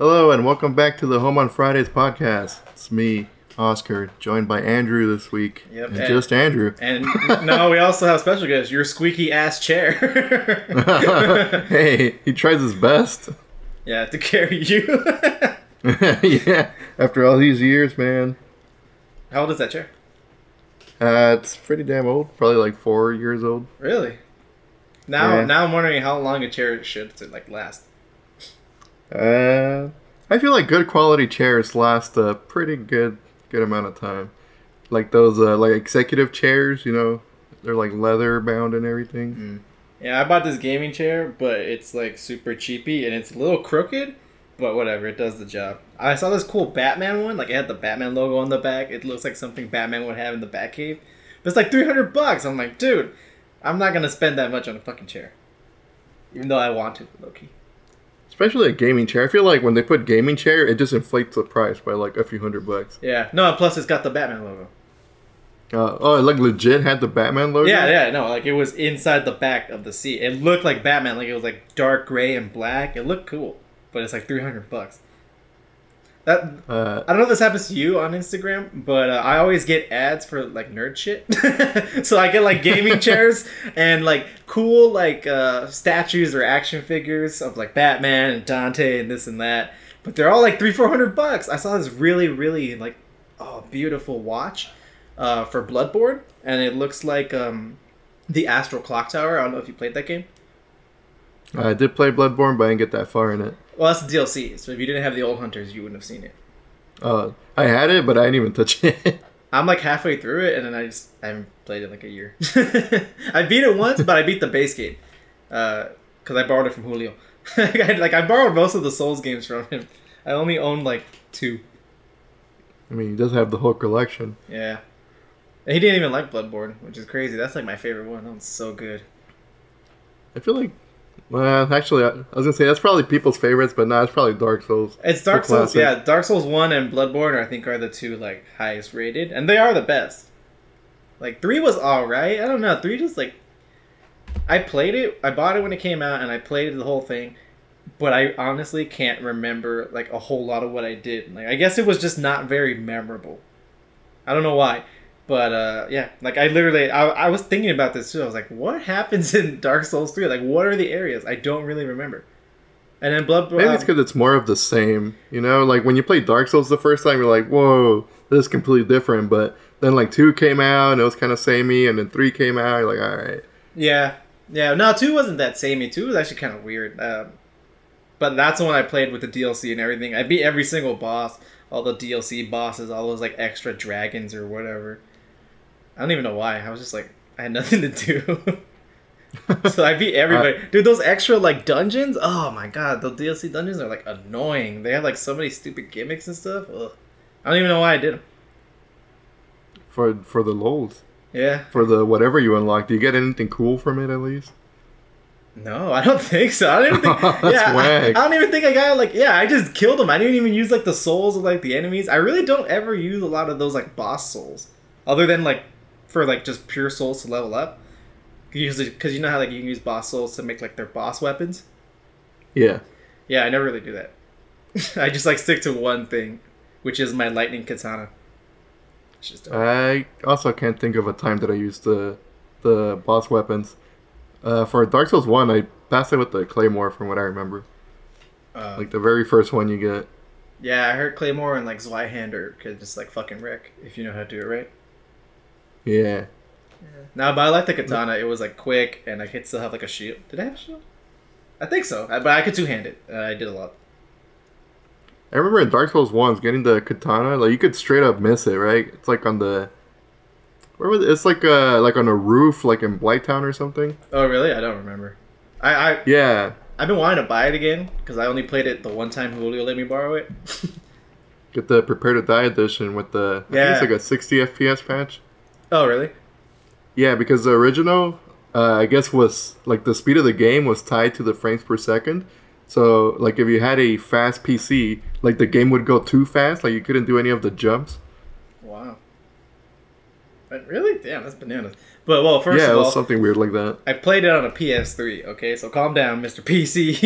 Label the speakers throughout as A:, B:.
A: Hello and welcome back to the Home on Fridays podcast. It's me, Oscar, joined by Andrew this week.
B: Yep,
A: And
B: and-
A: just Andrew.
B: And no, we also have special guest, your squeaky ass chair.
A: hey, he tries his best.
B: yeah, to carry you.
A: yeah, after all these years, man.
B: How old is that chair?
A: Uh, it's pretty damn old. Probably like four years old.
B: Really? Now,
A: Yeah.
B: now I'm wondering how long a chair should like last.
A: Uh, I feel like good quality chairs last a pretty good good amount of time. Like those uh, like executive chairs, you know, they're like leather bound and everything.
B: Yeah, I bought this gaming chair, but it's like super cheapy and it's a little crooked, but whatever, it does the job. I saw this cool Batman one, like it had the Batman logo on the back. It looks like something Batman would have in the Batcave. But it's like 300 bucks. I'm like, dude, I'm not gonna spend that much on a fucking chair. Even though I want to, Loki.
A: Especially a gaming chair. I feel like when they put gaming chair, it just inflates the price by like a few hundred bucks.
B: Yeah, no, plus it's got the Batman logo.
A: Uh, oh, it like legit had the Batman logo.
B: Yeah, yeah, no, like it was inside the back of the seat. It looked like Batman, like it was like dark gray and black. It looked cool, but it's like 300 bucks. That
A: Uh,
B: I don't know if this happens to you on Instagram, but uh, I always get ads for like nerd shit. so I get like gaming chairs and like cool like uh, statues or action figures of like Batman and Dante and this and that. But they're all like three, four hundred bucks. I saw this really, really like oh beautiful watch uh, for Bloodborne, and it looks like um, the Astral Clock Tower. I don't know if you played that game.
A: I did play Bloodborne, but I didn't get that far in it.
B: Well, that's the DLC. So if you didn't have the old hunters, you wouldn't have seen it.
A: Uh, I had it, but I didn't even touch it.
B: I'm like halfway through it, and then I just I haven't played it in like a year. I beat it once, but I beat the base game because I borrowed it from Julio. I, like I borrowed most of the Souls games from him. I only owned like two.
A: I mean, he does have the whole collection.
B: Yeah, and he didn't even like Bloodborne, which is crazy. That's like my favorite one. That one's so good.
A: I feel like, well, actually, I, was gonna say that's probably people's favorites, but nah, it's probably Dark Souls.
B: It's Dark Souls. Yeah, Dark Souls one and Bloodborne, I think, are the two like highest rated, and they are the best. Like three was all right. I don't know. Three just like I played it. I bought it when it came out, and I played the whole thing. But I honestly can't remember like a whole lot of what I did. Like I guess it was just not very memorable. I don't know why. But uh, yeah, like I literally, I, I was thinking about this too. I was like, what happens in Dark Souls 3? Like, what are the areas? I don't really remember. And then Blood.
A: Maybe it's
B: um,
A: because it's more of the same. You know, like when you play Dark Souls the first time, you're like, whoa, this is completely different. But then like two came out and it was kind of samey, and then three came out. You're like, all right.
B: Yeah, yeah. No, two wasn't that samey. Two was actually kind of weird. Um, but that's the one I played with the DLC and everything. I beat every single boss, all the DLC bosses, all those like extra dragons or whatever. I don't even know why. I was just like, I had nothing to do. so I beat everybody. Dude, those extra like dungeons. Oh my god, the DLC dungeons are like annoying. They have like so many stupid gimmicks and stuff. Ugh. I don't even know why I did them.
A: For for the lols,
B: Yeah.
A: for the whatever you unlock, do you get anything cool from it at least?
B: No, I don't think so. I don't even think.
A: That's
B: yeah, I. I don't even think I got like. Yeah, I just killed them. I didn't even use like the souls of like the enemies. I really don't ever use a lot of those like boss souls, other than like for like just pure souls to level up. Usually, because you know how like you can use boss souls to make like their boss weapons.
A: Yeah.
B: Yeah, I never really do that. I just like stick to one thing, which is my lightning katana. Just.
A: I also can't think of a time that I used the the boss weapons. Uh, for Dark Souls one, I passed it with the claymore, from what I remember.
B: Uh,
A: Like the very first one you get.
B: yeah, I heard Claymore and like Zweihander could just like fucking wreck if you know how to do it right.
A: Yeah.
B: No, but I like the katana. It was like quick, and I could still have like a shield. Did I have a shield? I think so, I- but I could two hand it. Uh, I did a lot.
A: I remember in Dark Souls ones getting the katana, like you could straight up miss it, right? It's like on the where was it? It's like uh like on a roof, like in Blighttown or something.
B: Oh, really? I don't remember. I I
A: Yeah.
B: I've been wanting to buy it again because I only played it the one time Julio let me borrow it.
A: Get the Prepare to Die edition with the I think
B: Yeah.
A: it's like a 60 FPS patch.
B: Oh, really?
A: Yeah, because the original, uh, I guess, was like the speed of the game was tied to the frames per second. So, like, if you had a fast PC, like the game would go too fast, like you couldn't do any of the jumps.
B: Wow. But really, damn, that's bananas. But well, first
A: yeah,
B: of
A: it
B: all,
A: something weird like that.
B: I played it on a PS3. Okay, so calm down, Mr. PC.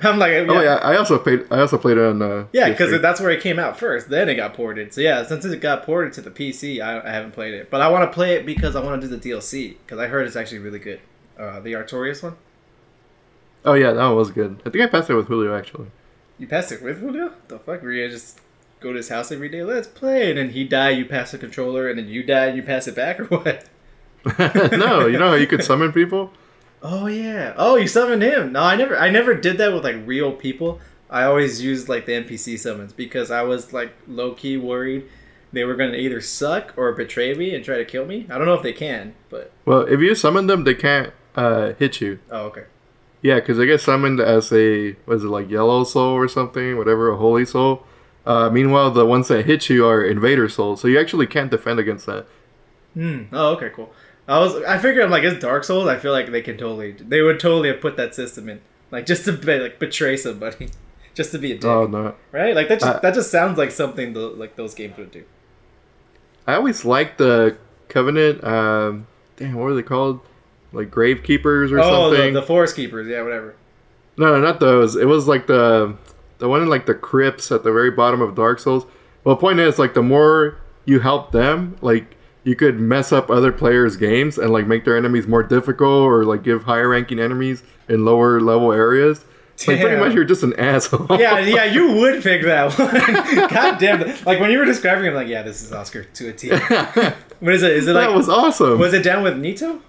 B: I'm like, yeah,
A: Oh yeah, I also played. I also played it on. Uh,
B: yeah, because that's where it came out first. Then it got ported. So yeah, since it got ported to the PC, I, I haven't played it, but I want to play it because I want to do the DLC because I heard it's actually really good. Uh, the Artorias one.
A: Oh yeah, that one was good. I think I passed it with Julio actually.
B: You passed it with Julio? The fuck? Were you just go to his house every day? Let's play, and then he die, you pass the controller, and then you die, and you pass it back, or what?
A: no, you know how you could summon people.
B: Oh yeah. Oh, you summoned him. No, I never I never did that with like real people. I always used like the NPC summons because I was like low key worried they were gonna either suck or betray me and try to kill me. I don't know if they can, but
A: Well, if you summon them, they can't uh, hit you.
B: oh okay.
A: Yeah, because they get summoned as a was it like yellow soul or something, whatever, a holy soul. Uh, meanwhile, the ones that hit you are invader souls, so you actually can't defend against that.
B: Hmm. Oh okay, cool. I was I figured I'm like it's Dark Souls. I feel like they can totally they would totally have put that system in like just to be, like betray somebody, just to be a dick,
A: Oh no!
B: right? Like that just
A: Uh,
B: that just sounds like something the, like those games would do.
A: I always liked the Covenant. Um, damn, what were they called? Like Gravekeepers or something?
B: Oh, the, the Forest Keepers, yeah, whatever.
A: No, no, not those. It was like the the one in like the crypts at the very bottom of Dark Souls. Well, the point is, like, the more you help them, like, you could mess up other players' games and like make their enemies more difficult, or like give higher ranking enemies in lower level areas. Like, pretty much, you're just an asshole.
B: yeah, yeah, you would pick that one. God damn it! Like when you were describing, it, I'm like, yeah, this is Oscar to a T. what is it? Is it like that
A: was awesome.
B: was it down with Nito?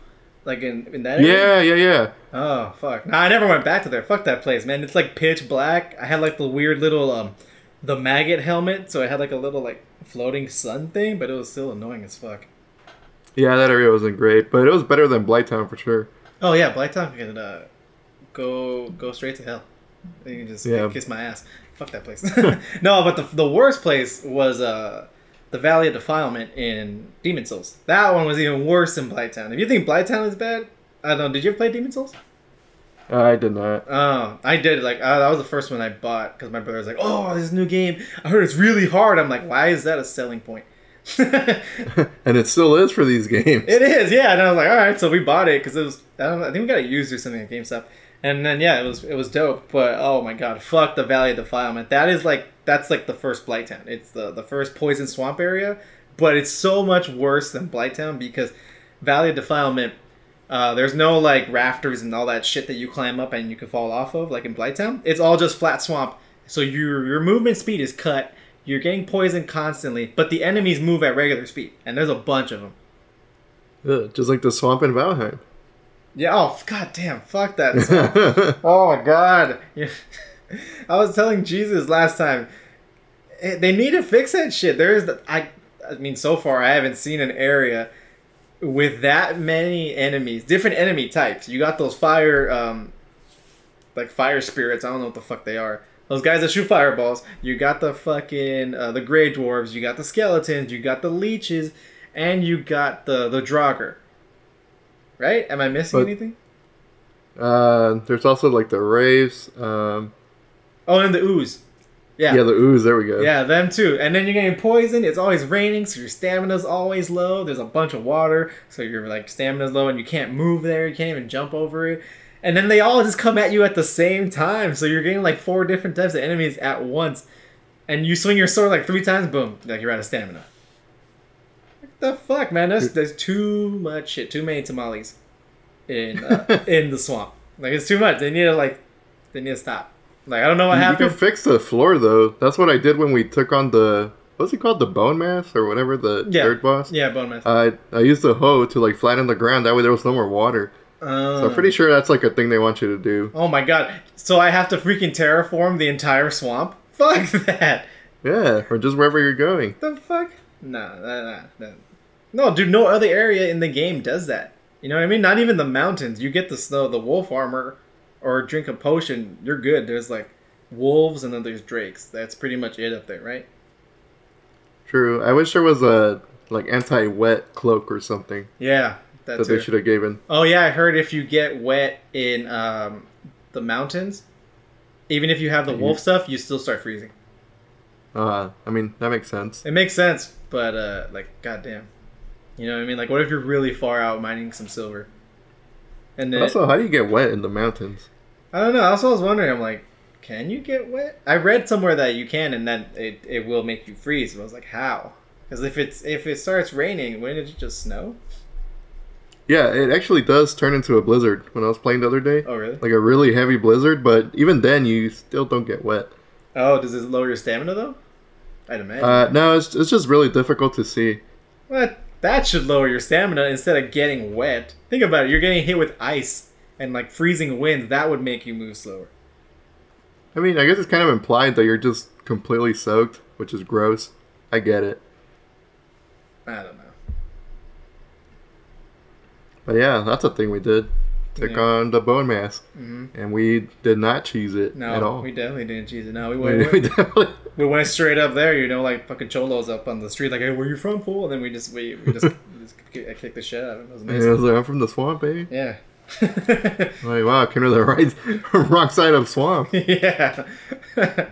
B: Like in in that? Area?
A: yeah, yeah, yeah.
B: Oh fuck! Nah, I never went back to there. Fuck that place, man. It's like pitch black. I had like the weird little um, the maggot helmet, so it had like a little like floating sun thing, but it was still annoying as fuck.
A: Yeah, that area wasn't great, but it was better than Blighttown for sure.
B: Oh yeah, Blighttown can uh, go go straight to hell. You can just
A: Yeah.
B: kiss my ass. Fuck that place. no, but the the worst place was uh the Valley of Defilement in Demon Souls. That one was even worse than Blighttown. If you think Blighttown is bad, I don't know. Did you ever play Demon Souls?
A: I did not.
B: Oh, I did. Like uh, that was the first one I bought because my brother was like, "Oh, this new game. I heard it's really hard." I'm like, "Why is that a selling point?"
A: and it still is for these games.
B: It is, yeah. And I was like, "All right," so we bought it because it was. I don't know. I think we got it used or something at GameStop. And then yeah, it was it was dope. But oh my god, fuck the Valley of Defilement. That is like that's like the first Blighttown. It's the the first poison swamp area, but it's so much worse than Blighttown because Valley of Defilement. Uh, there's no like rafters and all that shit that you climb up and you can fall off of like in Blighttown. It's all just flat swamp. So your your movement speed is cut. You're getting poisoned constantly, but the enemies move at regular speed, and there's a bunch of them.
A: Ugh, just like the swamp in Valheim.
B: Yeah. Oh god damn. Fuck that. Oh my god. Yeah. I was telling Jesus last time. eh, They need to fix that shit. There is the, I I mean so far I haven't seen an area with that many enemies, different enemy types. You got those fire um like fire spirits, I don't know what the fuck they are. Those guys that shoot fireballs. You got the fucking uh, the gray dwarves, you got the skeletons, you got the leeches, and you got the the Draugr. Right? Am I missing
A: But-
B: anything?
A: uh, there's also like the raves. Um,
B: Oh, and the ooze.
A: Yeah. the ooze. There we go.
B: Yeah, them too. And then you're getting poisoned. It's always raining, so your stamina's always low. There's a bunch of water, so your like stamina's low, and you can't move there. You can't even jump over it. And then they all just come at you at the same time, so you're getting like four different types of enemies at once. And you swing your sword like three times, boom, like you're out of stamina. What the fuck, man? That's there's too much shit, too many tamales in uh, in the swamp. Like it's too much. They need to like, they need to stop. Like I don't know what
A: you, you can fix the floor though. That's what I did when we took on the what's it called, the Bonemass or whatever the
B: Yeah.
A: third boss.
B: Yeah, Bonemass.
A: I I used the hoe to like flatten the ground. That way there was no more water. So I'm pretty oh. sure that's like a thing they want you to do.
B: Oh my god. So I have to freaking terraform the entire swamp? Fuck that.
A: Yeah, or just wherever you're going.
B: The fuck? Nah, nah, nah, nah. No, dude, no other area in the game does that. You know what I mean? Not even the mountains. You get the snow, the wolf armor, or drink a potion, you're good. There's like wolves and then there's drakes. That's pretty much it up there, right?
A: True. I wish there was a like anti-wet cloak or something
B: Yeah,
A: that
B: that's
A: they should have given.
B: Oh yeah, I heard if you get wet in um, the mountains, even if you have the
A: Mhm.
B: wolf stuff, you still start freezing.
A: Uh, I mean that makes sense.
B: It makes sense, but uh, like, goddamn. You know what I mean? Like, what if you're really far out mining some silver? And then
A: also, how do you get wet in the mountains?
B: I don't know. I also was wondering. I'm like, can you get wet? I read somewhere that you can, and then it, it will make you freeze. But I was like, how? Because if it's if it starts raining, wouldn't it just snow?
A: Yeah, it actually does turn into a blizzard when I was playing the other day.
B: Oh really?
A: Like a really heavy blizzard, but even then, you still don't get wet.
B: Oh, does it lower your stamina though? I'd imagine.
A: Uh, no, it's, it's just really difficult to see.
B: What? That should lower your stamina instead of getting wet. Think about it. You're getting hit with ice and like freezing winds. That would make you move slower.
A: I mean, I guess it's kind of implied that you're just completely soaked, which is gross. I get it.
B: I don't know.
A: But yeah, that's a thing we did. Took
B: Yeah.
A: on the Bonemass,
B: hmm
A: and we did not cheese it
B: No,
A: at all.
B: we definitely didn't cheese it. No, we
A: We-
B: went.
A: we definitely-
B: We went straight up there, you know, like fucking cholos up on the street, like, "Hey, where you from, fool?" And then we just we, we just, just kicked the shit out of him. It was
A: and I was like, "I'm from the swamp, eh?
B: Yeah.
A: Like, wow, came to the right, wrong side of swamp.
B: yeah. yeah.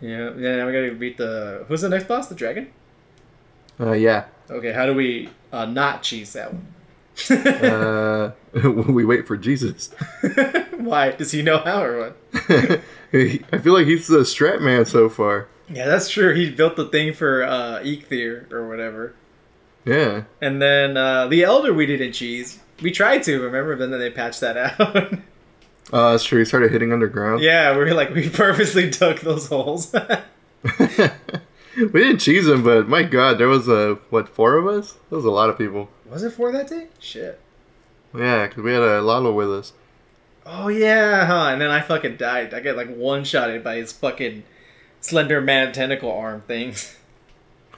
B: Yeah. Now we gotta beat the. Who's the next boss? The dragon.
A: Uh, yeah.
B: Okay. How do we uh, not cheese that one?
A: Uh, we wait for Jesus.
B: Why? Does he know how or what?
A: I feel like he's the strat man so far.
B: Yeah, that's true. He built the thing for uh, or whatever.
A: Yeah.
B: And then uh, the Elder we didn't cheese. We tried to, remember? But then they patched that out.
A: Uh, that's true. We started hitting underground.
B: yeah, we were like, we purposely dug those holes.
A: we didn't cheese him, but my god, there was a what four of us? That was a lot of people.
B: Was it four that day? Shit.
A: Yeah, because we had a Lalo with us.
B: Oh yeah, huh? And then I fucking died. I get like one shotted by his fucking Slender Man tentacle arm things.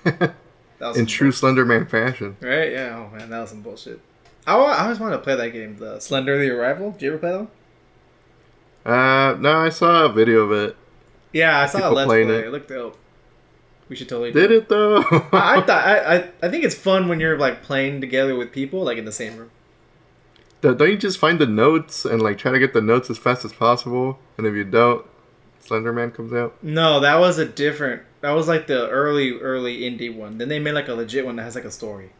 B: That was
A: In true Slenderman fashion.
B: right? Yeah. Oh man, that was some bullshit. I, I always wanted to play that game, the Slender the Arrival. Did you ever play that? one?
A: Uh, no, I saw a video of it.
B: Yeah, I saw
A: People
B: a let's play. It.
A: it.
B: looked dope. We should totally do
A: Did it though?
B: I, I thought I, I I think it's fun when you're like playing together with people like in the same room.
A: Don't don't you just find the notes and like try to get the notes as fast as possible? And if you don't, Slenderman comes out.
B: No, that was a different. That was like the early early indie one. Then they made like a legit one that has like a story.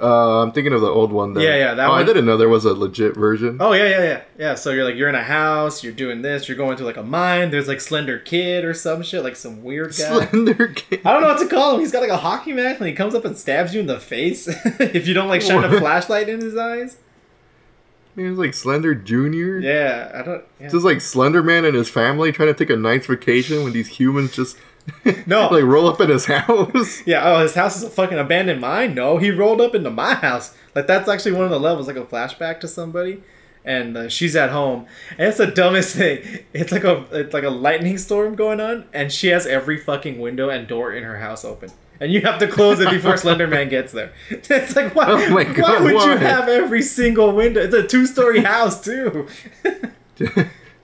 A: Uh, I'm thinking of the old one.
B: Yeah, yeah, that
A: oh, I didn't know there was a legit version.
B: Oh yeah, yeah, yeah, yeah. So you're like you're in a house, you're doing this, you're going to like a mine. There's like Slender Kid or some shit, like some weird guy.
A: Slender Kid.
B: I don't know what to call him. He's got like a hockey mask and he comes up and stabs you in the face if you don't like shine a flashlight in his eyes.
A: He was like Slender Junior.
B: Yeah, I don't. Yeah.
A: Just like Slenderman and his family trying to take a nice vacation when these humans just
B: No.
A: like roll up in his house.
B: Yeah, oh, his house is a fucking abandoned mine. No, he rolled up into my house. Like that's actually one of the levels, like a flashback to somebody, and uh, she's at home, and it's the dumbest thing. It's like a it's like a lightning storm going on, and she has every fucking window and door in her house open, and you have to close it before Slenderman gets there. It's like why?
A: Oh my
B: why
A: God,
B: would you have every single window? It's a two story house too.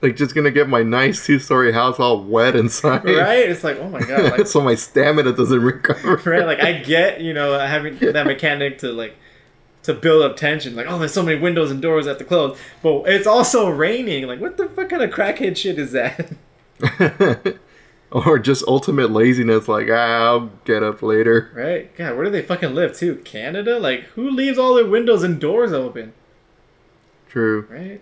A: Like just gonna get my nice two story house all wet inside.
B: Right? It's like, oh my god, like
A: so my stamina doesn't recover.
B: right? Like I get, you know, having that mechanic to like to build up tension. Like, oh, there's so many windows and doors have to close, but it's also raining. Like, what the fuck kind of crackhead shit is that?
A: or just ultimate laziness, like ah, I'll get up later.
B: right? God, where do they fucking live too? Canada? Like, who leaves all their windows and doors open?
A: True.
B: Right?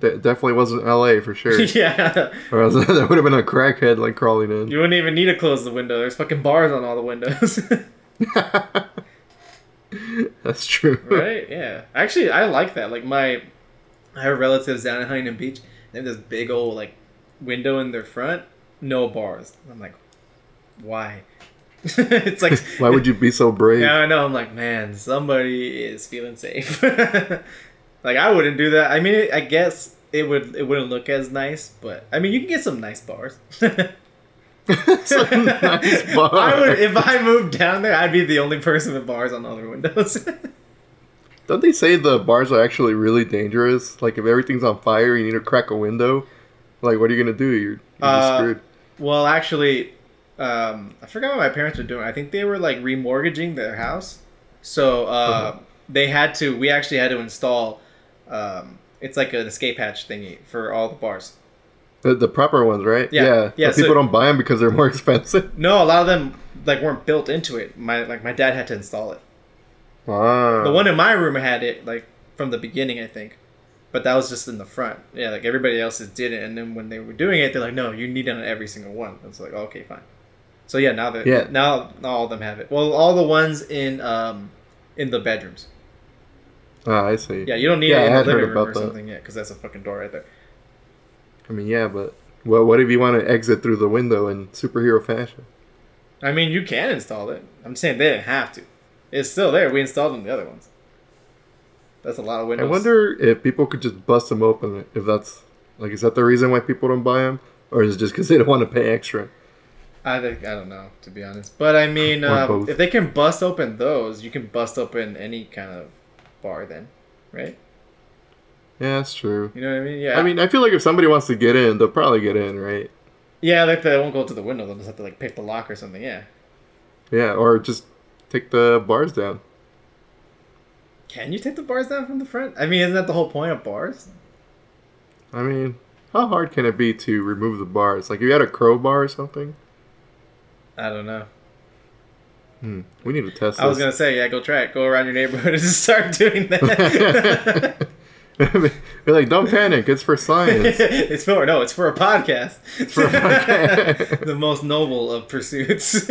A: De- definitely wasn't L.A. for sure.
B: yeah.
A: or else that would have been a crackhead like crawling in.
B: You wouldn't even need to close the window. There's fucking bars on all the windows.
A: That's true.
B: right? Yeah. Actually, I like that. Like my, I have relatives down in Huntington Beach. They have this big old like window in their front, no bars. I'm like, why? it's like
A: Why would you be so brave?
B: Yeah, I know. I'm like, man, somebody is feeling safe. Like I wouldn't do that. I mean, I guess it would. It wouldn't look as nice, but I mean, you can get some nice bars.
A: Some nice bar.
B: I would if I moved down there. I'd be the only person with bars on all their windows.
A: Don't they say the bars are actually really dangerous? Like if everything's on fire, you need to crack a window. Like what are you gonna do? You're, you're
B: Uh,
A: screwed.
B: well, actually, um, I forgot what my parents were doing. I think they were like remortgaging their house, so uh,
A: Uh-huh.
B: they had to. We actually had to install. Um, it's like an escape hatch thingy for all the bars.
A: The, the proper ones, right?
B: Yeah, yeah,
A: people
B: so-
A: don't buy them because they're more expensive.
B: No, a lot of them like weren't built into it. My like my dad had to install it.
A: Ah.
B: The one in my room had it like from the beginning, I think, but that was just in the front. Yeah, like everybody else's did it, And then when they were doing it, they're like, "No, you need it on every single one." I was like, "Okay, fine." So yeah, now that
A: Yeah.
B: now all of them have it. Well, all the ones in um in the bedrooms.
A: Ah, I see.
B: Yeah, you don't need
A: Yeah,
B: it in
A: I
B: the living room or
A: about that.
B: something yet, because that's a fucking door right there.
A: I mean, yeah, but well, what if you want to exit through the window in superhero fashion?
B: I mean, you can install it. I'm saying they didn't have to. It's still there. We installed them the other ones. That's a lot of windows.
A: I wonder if people could just bust them open. If that's like, is that the reason why people don't buy them, or is it just because they don't want to pay extra?
B: I think I don't know to be honest, but I mean, uh, if they can bust open those, you can bust open any kind of bar, then, right?
A: Yeah, that's true.
B: You know what I mean? Yeah.
A: I mean, I feel like if somebody wants to get in, they'll probably get in, right?
B: yeah, like they won't go to the window. They'll just have to like pick the lock or something. Yeah.
A: Yeah, or just take the bars down.
B: Can you take the bars down from the front? I mean, isn't that the whole point of bars?
A: I mean, how hard can it be to remove the bars? Like, if you had a crowbar or something?
B: I don't know.
A: Hmm. We need to test this.
B: I was gonna say, yeah, go try it. Go around your neighborhood and just start doing that.
A: Be like, don't panic. It's for science.
B: it's for no, it's for a podcast.
A: For a podcast.
B: the most noble of pursuits.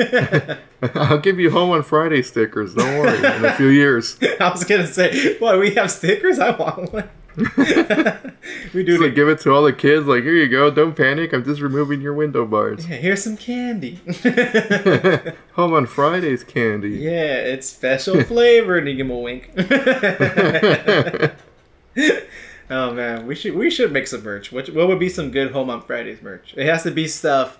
A: I'll give you home on Friday stickers. Don't worry. In a few years.
B: I was gonna say, what we have stickers? I want one. we do
A: like give it to all the kids. Like, here you go. Don't panic. I'm just removing your window bars.
B: yeah, here's some candy.
A: home on Fridays candy.
B: yeah, it's special flavor. And you give 'em a wink. oh man, we should we should make some merch. What what would be some good home on Fridays merch? It has to be stuff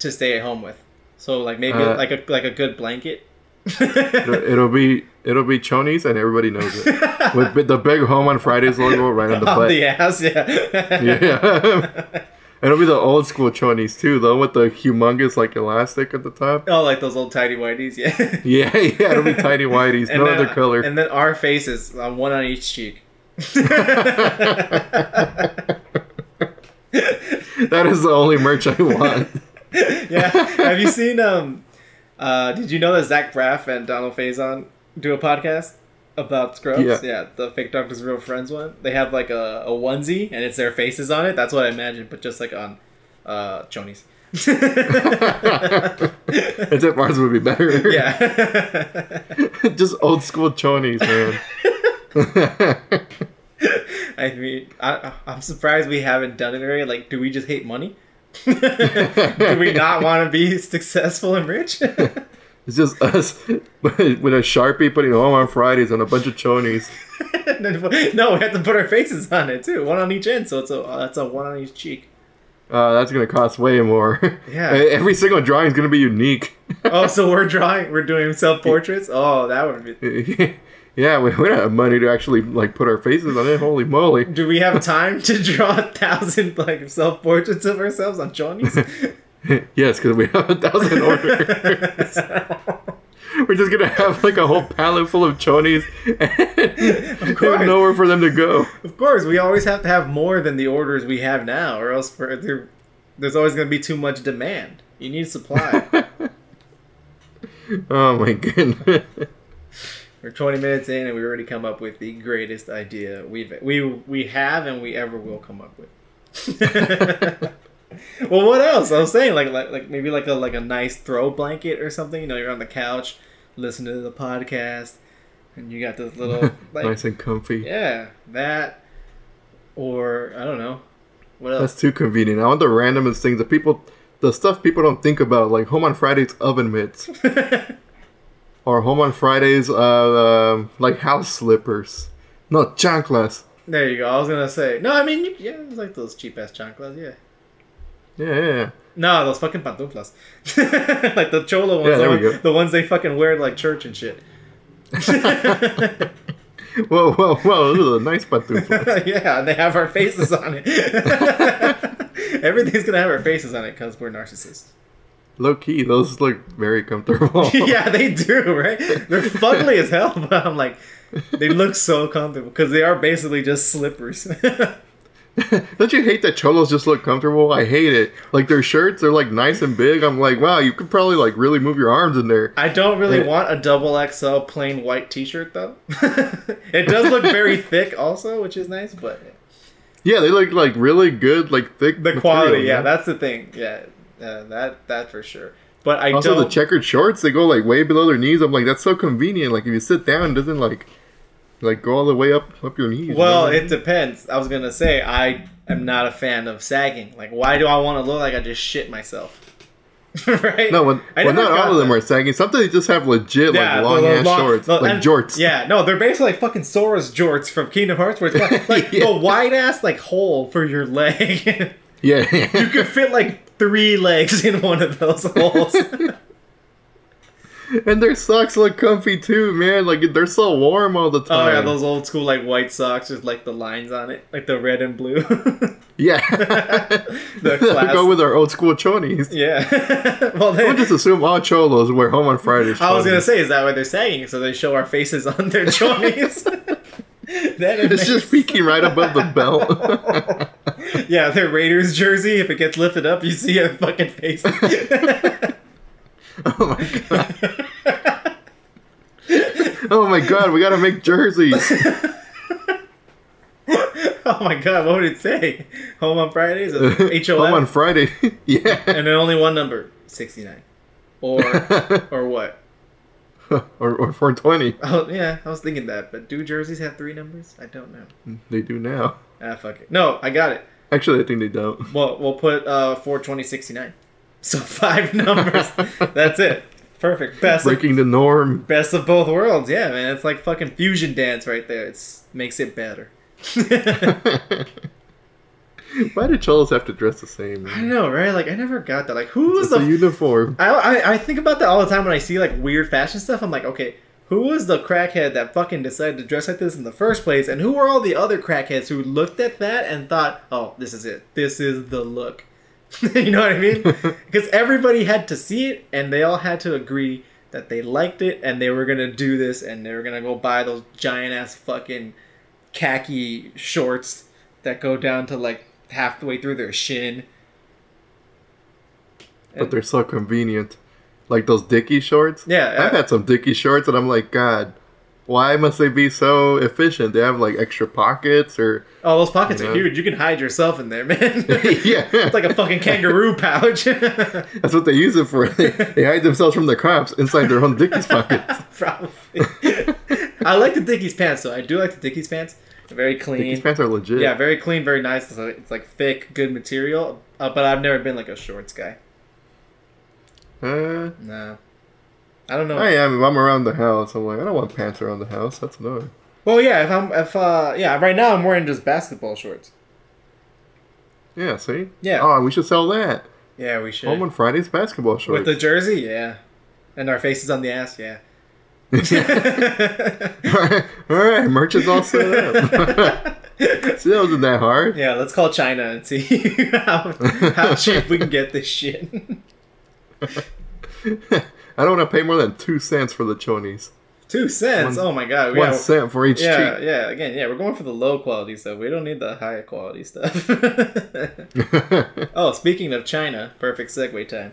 B: to stay at home with. So like maybe
A: Uh,
B: like a like a good blanket.
A: It'll, be it'll be Chonies and everybody knows it. With the big home on Fridays logo right on the
B: on
A: butt.
B: the ass, yeah.
A: Yeah. It'll be the old school chonies too, though, with the humongous like elastic at the top.
B: oh, like those old tidy whiteys, yeah.
A: Yeah, yeah, it'll be tidy whiteys, no
B: then,
A: other color.
B: And then our faces, uh, one on each cheek.
A: that is the only merch I want.
B: yeah. Have you seen? Um, uh, did you know that Zach Braff and Donald Faison do a podcast about Scrubs?
A: Yeah.
B: the Fake Doctors Real Friends one. They have like a, a onesie and it's their faces on it. That's what I imagined, but just like on uh, Chonies.
A: Except ours would be better.
B: yeah.
A: Just old school chonies, man.
B: I mean, I, I'm surprised we haven't done it already. Like, do we just hate money? do we not want to be successful and rich?
A: it's just us with a sharpie putting home on Fridays on a bunch of chonies.
B: no, we have to put our faces on it too, one on each end, so it's a uh, it's a one on each cheek.
A: Uh, that's gonna cost way more.
B: Yeah.
A: Every single drawing is gonna be unique.
B: Oh, so we're drawing, we're doing self portraits. Oh, that would be.
A: Yeah, we, we don't have money to actually like put our faces on it. Holy moly!
B: Do we have time to draw a thousand like self portraits of ourselves on chonies?
A: yes, because we have a thousand orders. We're just gonna have like a whole pallet full of chonies, and
B: Of course.
A: nowhere for them to go.
B: of course, we always have to have more than the orders we have now, or else for, there, there's always going to be too much demand. You need supply.
A: Oh my goodness!
B: We're 20 minutes in, and we already come up with the greatest idea we've we we have and we ever will come up with. well, what else? I was saying like like like maybe like a like a nice throw blanket or something. You know, you're on the couch listening to the podcast, and you got this little like
A: nice and comfy.
B: yeah that, or I don't know, what else?
A: That's too convenient. I want the randomest things, the people, the stuff people don't think about, like home on Fridays oven mitts, or home on Fridays, uh, um, like house slippers. No chanclas.
B: there you go. I was gonna say no. I mean, you, yeah, it's like those cheap ass chanclas. Yeah.
A: Yeah, yeah, yeah.
B: No, those fucking pantuflas. like the cholo ones.
A: Yeah, there
B: the,
A: we go.
B: the ones they fucking wear like church and shit.
A: Whoa, whoa, whoa! Those are nice pantuflas.
B: yeah, and they have our faces on it. Everything's gonna have our faces on it because we're narcissists.
A: Low key, those look very comfortable.
B: yeah, they do, right? They're fugly as hell, but I'm like, they look so comfortable because they are basically just slippers.
A: Don't you hate that cholos just look comfortable? I hate it. Like their shirts, they're like nice and big. I'm like, wow, you could probably like really move your arms in there.
B: I don't really want a double XL plain white T-shirt though. it does look very thick, also, which is nice. But
A: Yeah, they look like really good, like thick.
B: the
A: material,
B: quality, yeah,
A: man.
B: that's the thing. Yeah, uh, that that for sure. But I
A: also
B: don't.
A: the checkered shorts, they go like way below their knees. I'm like, that's so convenient. Like if you sit down, it doesn't like like go all the way up up your knees. you
B: well,
A: know?
B: it depends. I was gonna say I am not a fan of sagging. Like, why do I want to look like I just shit myself? right?
A: no, well, well not all of them
B: that.
A: are sagging. Sometimes they just have legit
B: Yeah,
A: like long
B: the
A: ass
B: long-
A: shorts,
B: the-
A: like
B: and-
A: jorts.
B: Yeah, no, they're basically like fucking Sora's jorts from Kingdom Hearts, where it's like
A: Yeah.
B: the wide ass like hole for your leg.
A: yeah.
B: you could fit like three legs in one of those holes.
A: and their socks look comfy too, man. Like they're so warm all the
B: oh
A: time.
B: yeah, those old school like white socks with like the lines on it, like the red and blue.
A: Yeah.
B: The class-
A: Go with our old school chonies.
B: yeah. well,
A: I
B: then
A: would just assume all cholos wear home on Fridays.
B: I was gonna say, is that why they're sagging? So they show our faces on their chonies. then it
A: It's just peeking right above the belt.
B: yeah, their Raiders jersey. If it gets lifted up, you see a fucking face.
A: oh my god. Oh my god, we gotta make jerseys.
B: oh my god, what would it say? Home on Fridays? H O
A: Home on Friday. yeah.
B: And then only one number, 69. Or, or what?
A: or, or 420.
B: Oh, yeah, I was thinking that. But do jerseys have three numbers? I don't know.
A: They do now.
B: Ah, fuck it. No, I got it.
A: Actually, I think they don't.
B: Well, we'll put uh, 420, 69. So five numbers. That's it. Perfect. Best of,
A: Breaking the norm.
B: best of both worlds. Yeah, man. It's like fucking fusion dance right there. It's makes it better.
A: Why do cholos have to dress the same?
B: I know, right? Like I never got that. Like who was the
A: uniform.
B: I, I I think about that all the time when I see like weird fashion stuff. I'm like, okay, who was the crackhead that fucking decided to dress like this in the first place, and who were all the other crackheads who looked at that and thought, oh, this is it, this is the look. you know what I mean? Because everybody had to see it, and they all had to agree that they liked it, and they were gonna do this, and they were gonna go buy those giant ass fucking khaki shorts that go down to like halfway through their shin.
A: but they're so convenient. Like those Dickie shorts.
B: Yeah,
A: I've had some Dickie shorts, and I'm like, God, why must they be so efficient? They have like extra pockets, or
B: Oh, those pockets
A: You
B: are huge. You can hide yourself in there, man.
A: yeah,
B: it's like a fucking kangaroo pouch.
A: That's what they use it for. They, they hide themselves from the cops inside their own Dickies pockets.
B: Probably. I like the Dickies pants, though. I do like the Dickies pants. Very clean.
A: Dickies pants are legit.
B: Yeah, very clean, very nice. It's like, it's like thick, good material. Uh, but I've never been like a shorts guy.
A: Uh,
B: No. I don't know.
A: I am. If I'm around the house, I'm like, I don't want pants around the house. That's annoying.
B: Well, yeah. If I'm, if uh, yeah. Right now, I'm wearing just basketball shorts.
A: Yeah, see?
B: Yeah.
A: Oh, we should sell that.
B: Yeah, we should.
A: Home on Fridays basketball shorts.
B: With the jersey, yeah. And our faces on the ass, yeah.
A: all right, merch is all set up. see, that wasn't that hard.
B: Yeah, let's call China and see how, how cheap we can get this shit.
A: I don't want to pay more than two cents for the chonies.
B: Two cents.
A: One-
B: oh my god.
A: We One
B: Yeah,
A: cent for each
B: yeah,
A: cheek.
B: yeah. Again, yeah. We're going for the low quality stuff. We don't need the high quality stuff. oh, speaking of China, perfect segue time.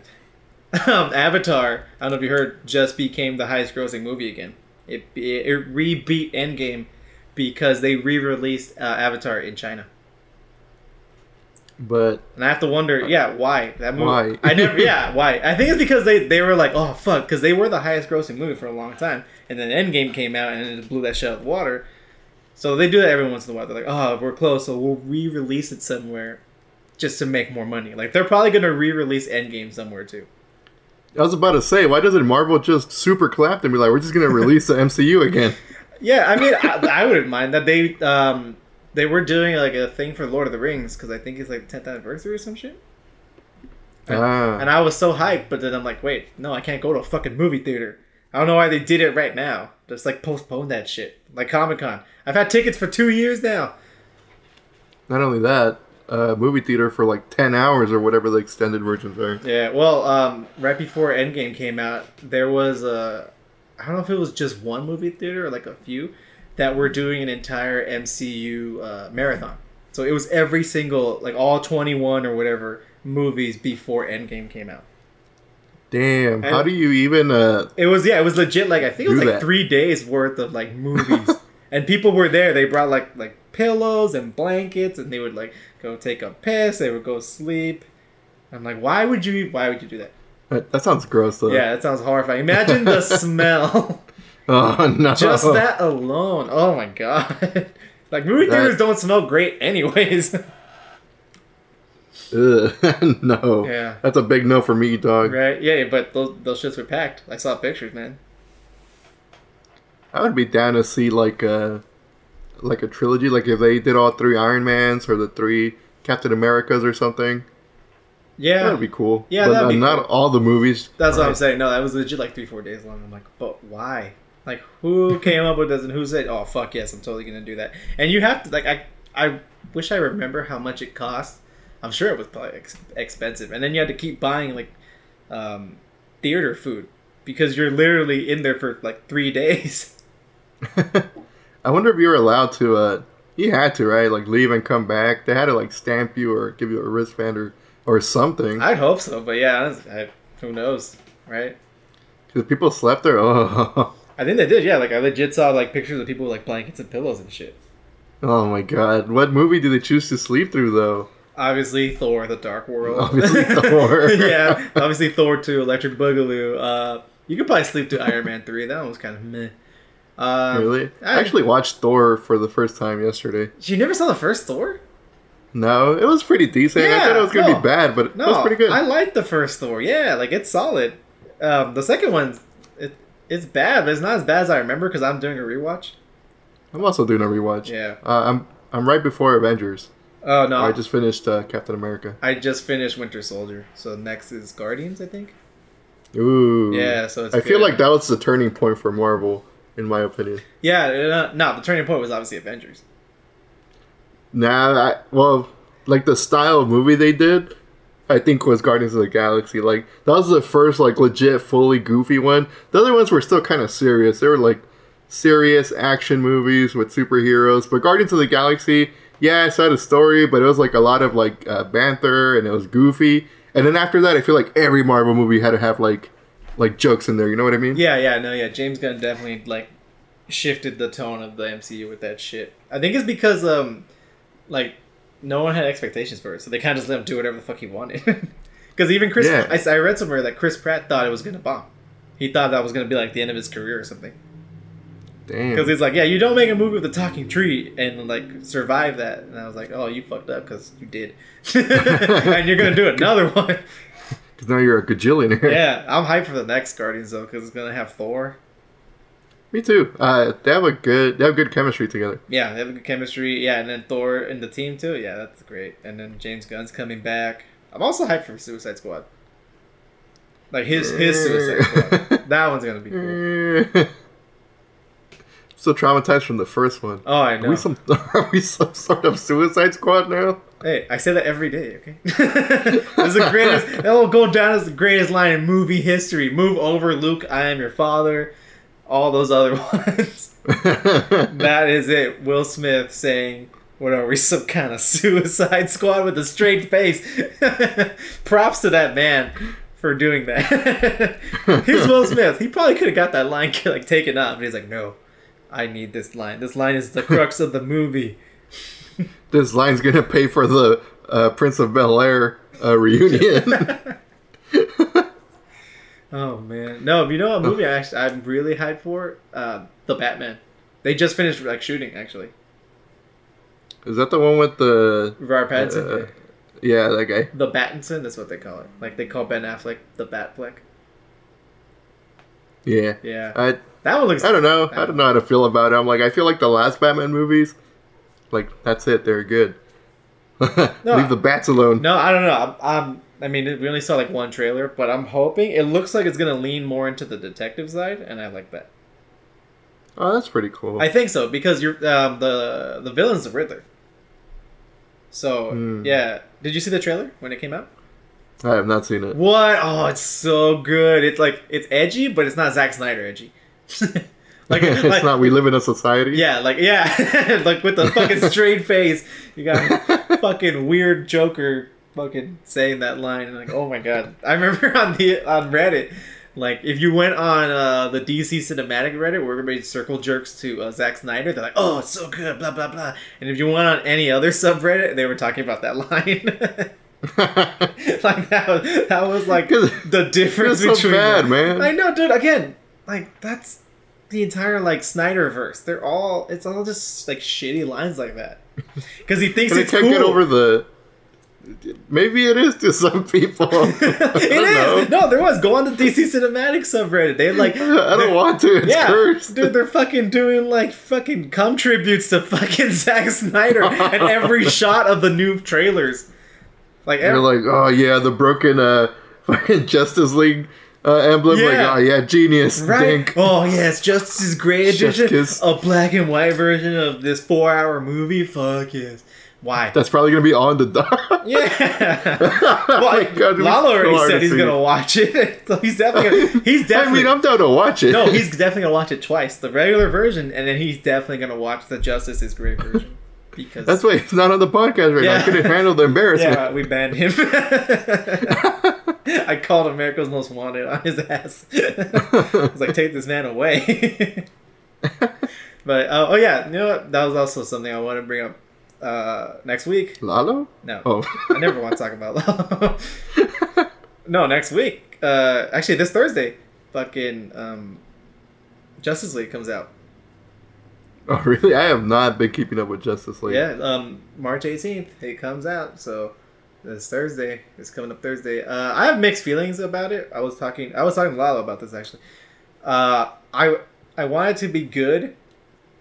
B: Um, Avatar. I don't know if you heard, just became the highest grossing movie again. It it, it re-beat Endgame because they re-released uh, Avatar in China.
A: but
B: And I have to wonder, yeah, why that movie?
A: Why?
B: I never, yeah, why? I think it's because they they were like, oh fuck, because they were the highest grossing movie for a long time, and then Endgame came out and it blew that shit out of the water. So they do that every once in a while. They're like, oh, we're close, so we'll re-release it somewhere, just to make more money. Like they're probably gonna re-release Endgame somewhere too.
A: I was about to say, why doesn't Marvel just super clap and be like, we're just gonna release the MCU again?
B: Yeah, I mean, I, I wouldn't mind that they um they were doing like a thing for Lord of the Rings because I think it's like the 10th anniversary or some shit.
A: Ah,
B: And I was so hyped, but then I'm like, wait, no, I can't go to a fucking movie theater. I don't know why they did it right now. Just like postpone that shit. Like Comic Con. I've had tickets for two years now.
A: not only that, uh, movie theater for like ten hours or whatever the extended versions are.
B: Yeah, well, um, right before Endgame came out, there was a. I don't know if it was just one movie theater or like a few that were doing an entire MCU uh, marathon. So it was every single like all twenty one or whatever movies before Endgame came out.
A: Damn, how do you even uh
B: It was yeah, it was legit. Like I think it was like
A: that.
B: three days worth of like movies, and people were there. They brought like like pillows and blankets, and they would like go take a piss. They would go sleep. I'm like, why would you? Why would you do that?
A: that, sounds gross though.
B: Yeah, that sounds horrifying. Imagine the smell.
A: Oh no.
B: Just that alone. Oh my god. Like movie
A: That-
B: theaters don't smell great anyways.
A: Ugh, no.
B: Yeah.
A: That's a big no for me, dog.
B: right? Yeah, but those those shits were packed. I saw pictures, man.
A: I would be down to see like a like a trilogy, like if they did all three Iron Mans or the three Captain Americas or something.
B: Yeah.
A: That would be cool.
B: Yeah,
A: but
B: that'd
A: uh,
B: be
A: not
B: cool.
A: all the movies.
B: That's what I'm saying. No, that was legit like three, four days long. I'm like, but why? Like, who came up with this and who said, "Oh fuck yes, I'm totally gonna do that"? And you have to like, I, I wish I remember how much it cost. I'm sure it was probably ex- expensive, and then you had to keep buying like, um, theater food because you're literally in there for like three days.
A: I wonder if you were allowed to. uh You had to, right? Like leave and come back. They had to like stamp you or give you a wristband or or something.
B: I'd hope so, but yeah, I, who knows, right?
A: Because people slept there. Oh,
B: I think they did. Yeah, like I legit saw like pictures of people with like blankets and pillows and shit.
A: oh my god! What movie do they choose to sleep through though?
B: Obviously, Thor: The Dark World.
A: Obviously Thor.
B: yeah, obviously Thor two, Electric Boogaloo. Uh, you could probably sleep through Iron Man three. That one was kind of meh. Uh,
A: really? I
B: I-
A: actually watched Thor for the first time yesterday.
B: You never saw the first Thor?
A: No, it was pretty decent. I thought it was gonna
B: no.
A: be bad, but
B: No,
A: it was pretty good.
B: I like the first Thor. Yeah, like it's solid. Um, the second one, it, it's bad, but it's not as bad as I remember because I'm doing a rewatch.
A: I'm also doing a rewatch.
B: Yeah.
A: Uh, I'm I'm right before Avengers.
B: Oh no,
A: I just finished uh, Captain America.
B: I just finished Winter Soldier. So next is Guardians, I think.
A: Ooh.
B: Yeah, so it's
A: I feel like that was the turning point for Marvel, in my opinion.
B: Yeah, uh, no, the turning point was obviously Avengers.
A: Nah, I, well, like the style of movie they did, I think was Guardians of the Galaxy. Like that was the first like legit, fully goofy one. The other ones were still kind of serious. They were like serious action movies with superheroes. But Guardians of the Galaxy, yeah, it had a story, but it was like a lot of like uh, banter and it was goofy. And then after that, I feel like every Marvel movie had to have like like jokes in there. You know what I mean?
B: Yeah, yeah, no, yeah. James Gunn definitely like shifted the tone of the MCU with that shit. I think it's because um, like no one had expectations for it, so they kind of just let him do whatever the fuck he wanted. Because even Chris,
A: Yeah.
B: I, I read somewhere that Chris Pratt thought it was gonna bomb. He thought that was gonna be like the end of his career or something.
A: Damn.
B: Because he's like, yeah, you don't make a movie with a talking tree and like survive that. And I was like, oh, you fucked up because you did, and you're gonna do another one.
A: Because now you're a gajillionaire.
B: yeah, I'm hyped for the next Guardians though, because it's gonna have Thor.
A: Me too. Uh, they have a good, they have good chemistry together.
B: Yeah, they have a good chemistry. Yeah, and then Thor and the team too. Yeah, that's great. And then James Gunn's coming back. I'm also hyped for Suicide Squad. Like his his Suicide Squad. That one's gonna be cool.
A: so traumatized from the first one.
B: Oh, I
A: Are
B: know.
A: we some are we some sort of Suicide Squad now?
B: Hey, I say that every day. Okay, the greatest. That will go down as the greatest line in movie history. Move over, Luke. I am your father. All those other ones. that is it. Will Smith saying, "What are we, some kind of Suicide Squad with a straight face?" Props to that man for doing that. He's Will Smith. He probably could have got that line like taken out, but he's like, "No, I need this line. This line is the crux of the movie."
A: This line's gonna pay for the uh, Prince of Bel Air uh, reunion.
B: Oh man, no! You know what movie I actually I'm really hyped for? Uh, the Batman. They just finished like shooting actually.
A: Is that the one with the?
B: Robert Pattinson.
A: Uh, yeah, that guy.
B: The Battinson, that's what they call it. Like they call Ben Affleck the Batfleck.
A: Yeah.
B: Yeah,
A: I
B: that one looks.
A: I don't know. I don't know how to feel about it. I'm like, I feel like the last Batman movies, like that's it. They're good. Leave the bats alone.
B: No, I don't know. I'm, I'm. I mean, we only saw like one trailer, but I'm hoping it looks like it's gonna lean more into the detective side, and I like that.
A: Oh, that's pretty cool.
B: I think so because you're um, the the villain's the Riddler. So
A: Hmm.
B: yeah, did you see the trailer when it came out?
A: I have not seen it.
B: What? Oh, it's so good. It's like it's edgy, but it's not Zack Snyder edgy. Like,
A: it's
B: like
A: not. We live in a society.
B: yeah, like yeah, like with the fucking straight face, you got fucking weird Joker fucking saying that line, and like, oh my god, I remember on the on Reddit. Like if you went on uh, the DC cinematic Reddit where everybody circle jerks to uh, Zack Snyder, they're like, "Oh, it's so good," blah blah blah. And if you went on any other subreddit, they were talking about that line. like that was, that was like the difference
A: so
B: between
A: bad, man.
B: I know, dude. Again, like that's the entire like Snyderverse. They're all it's all just like shitty lines like that because he thinks it's
A: can't
B: cool.
A: get over the. Maybe it is to some people.
B: It is
A: know.
B: no. There was go on the DC Cinematic subreddit. They like
A: I don't want to. It's
B: yeah,
A: cursed.
B: dude, they're fucking doing like fucking cum tributes to fucking Zack Snyder and every shot of the new trailers. Like,
A: They're like, oh yeah, the broken uh fucking Justice League uh, emblem. Like,
B: Yeah.
A: oh yeah, genius.
B: right?
A: Dink.
B: Oh yes, Justice's Great
A: Chef's
B: Edition, a black and white version of this four-hour movie. Fuck yes. Why?
A: That's probably gonna be on the.
B: Yeah. well,
A: God,
B: Lalo already said he's gonna watch it, so he's definitely gonna, he's
A: I
B: definitely.
A: mean, I'm down to watch it.
B: no, he's definitely gonna watch it twice, the regular version, and then he's definitely gonna watch the Justice is Gray version because
A: That's why it's not on the podcast right now. I couldn't handle the embarrassment.
B: yeah, we banned him. I called America's Most Wanted on his ass. I was like, take this man away. but uh, oh yeah, you know what? That was also something I want to bring up uh, next week.
A: Lalo?
B: No,
A: Oh.
B: I never want to talk about Lalo. no, next week. Uh, actually, this Thursday, fucking um, Justice League comes out.
A: Oh really? I have not been keeping up with Justice League.
B: Yeah, um, March 18th, it comes out. So this Thursday, it's coming up Thursday. Uh, I have mixed feelings about it. I was talking, I was talking to Lalo about this actually. Uh, I I want it to be good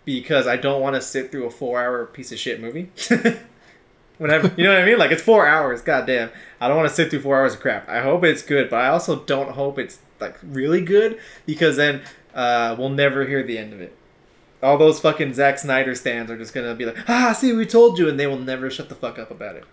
B: because I don't want to sit through a four-hour piece of shit movie. Whenever you know what I mean, like it's four hours. Goddamn, I don't want to sit through four hours of crap. I hope it's good, but I also don't hope it's like really good because then uh, we'll never hear the end of it all those fucking Zack Snyder stands are just gonna be like, ah, see, we told you, and they will never shut the fuck up about it.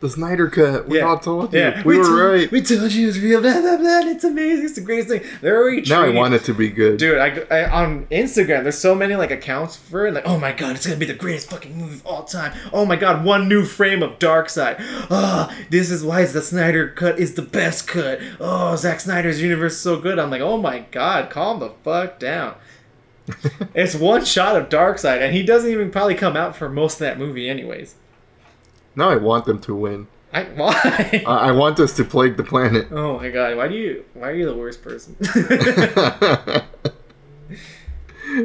A: The Snyder cut. We
B: Yeah.
A: all told you.
B: Yeah,
A: We, were
B: told,
A: right.
B: We told you it was real. Blah blah blah. It's amazing. It's the greatest thing. They're already
A: now I want it to be good.
B: Dude, I, I on Instagram, there's so many like accounts for it. Like, oh my god, it's gonna be the greatest fucking movie of all time. Oh my god, one new frame of Darkseid. Ah, this is why the Snyder cut is the best cut. Oh, Zack Snyder's universe is so good. I'm like, oh my god, calm the fuck down. it's one shot of Darkseid, and he doesn't even probably come out for most of that movie, anyways.
A: Now I want them to win.
B: I why?
A: I, I want us to plague the planet.
B: oh my god, why do you? Why are you the worst person?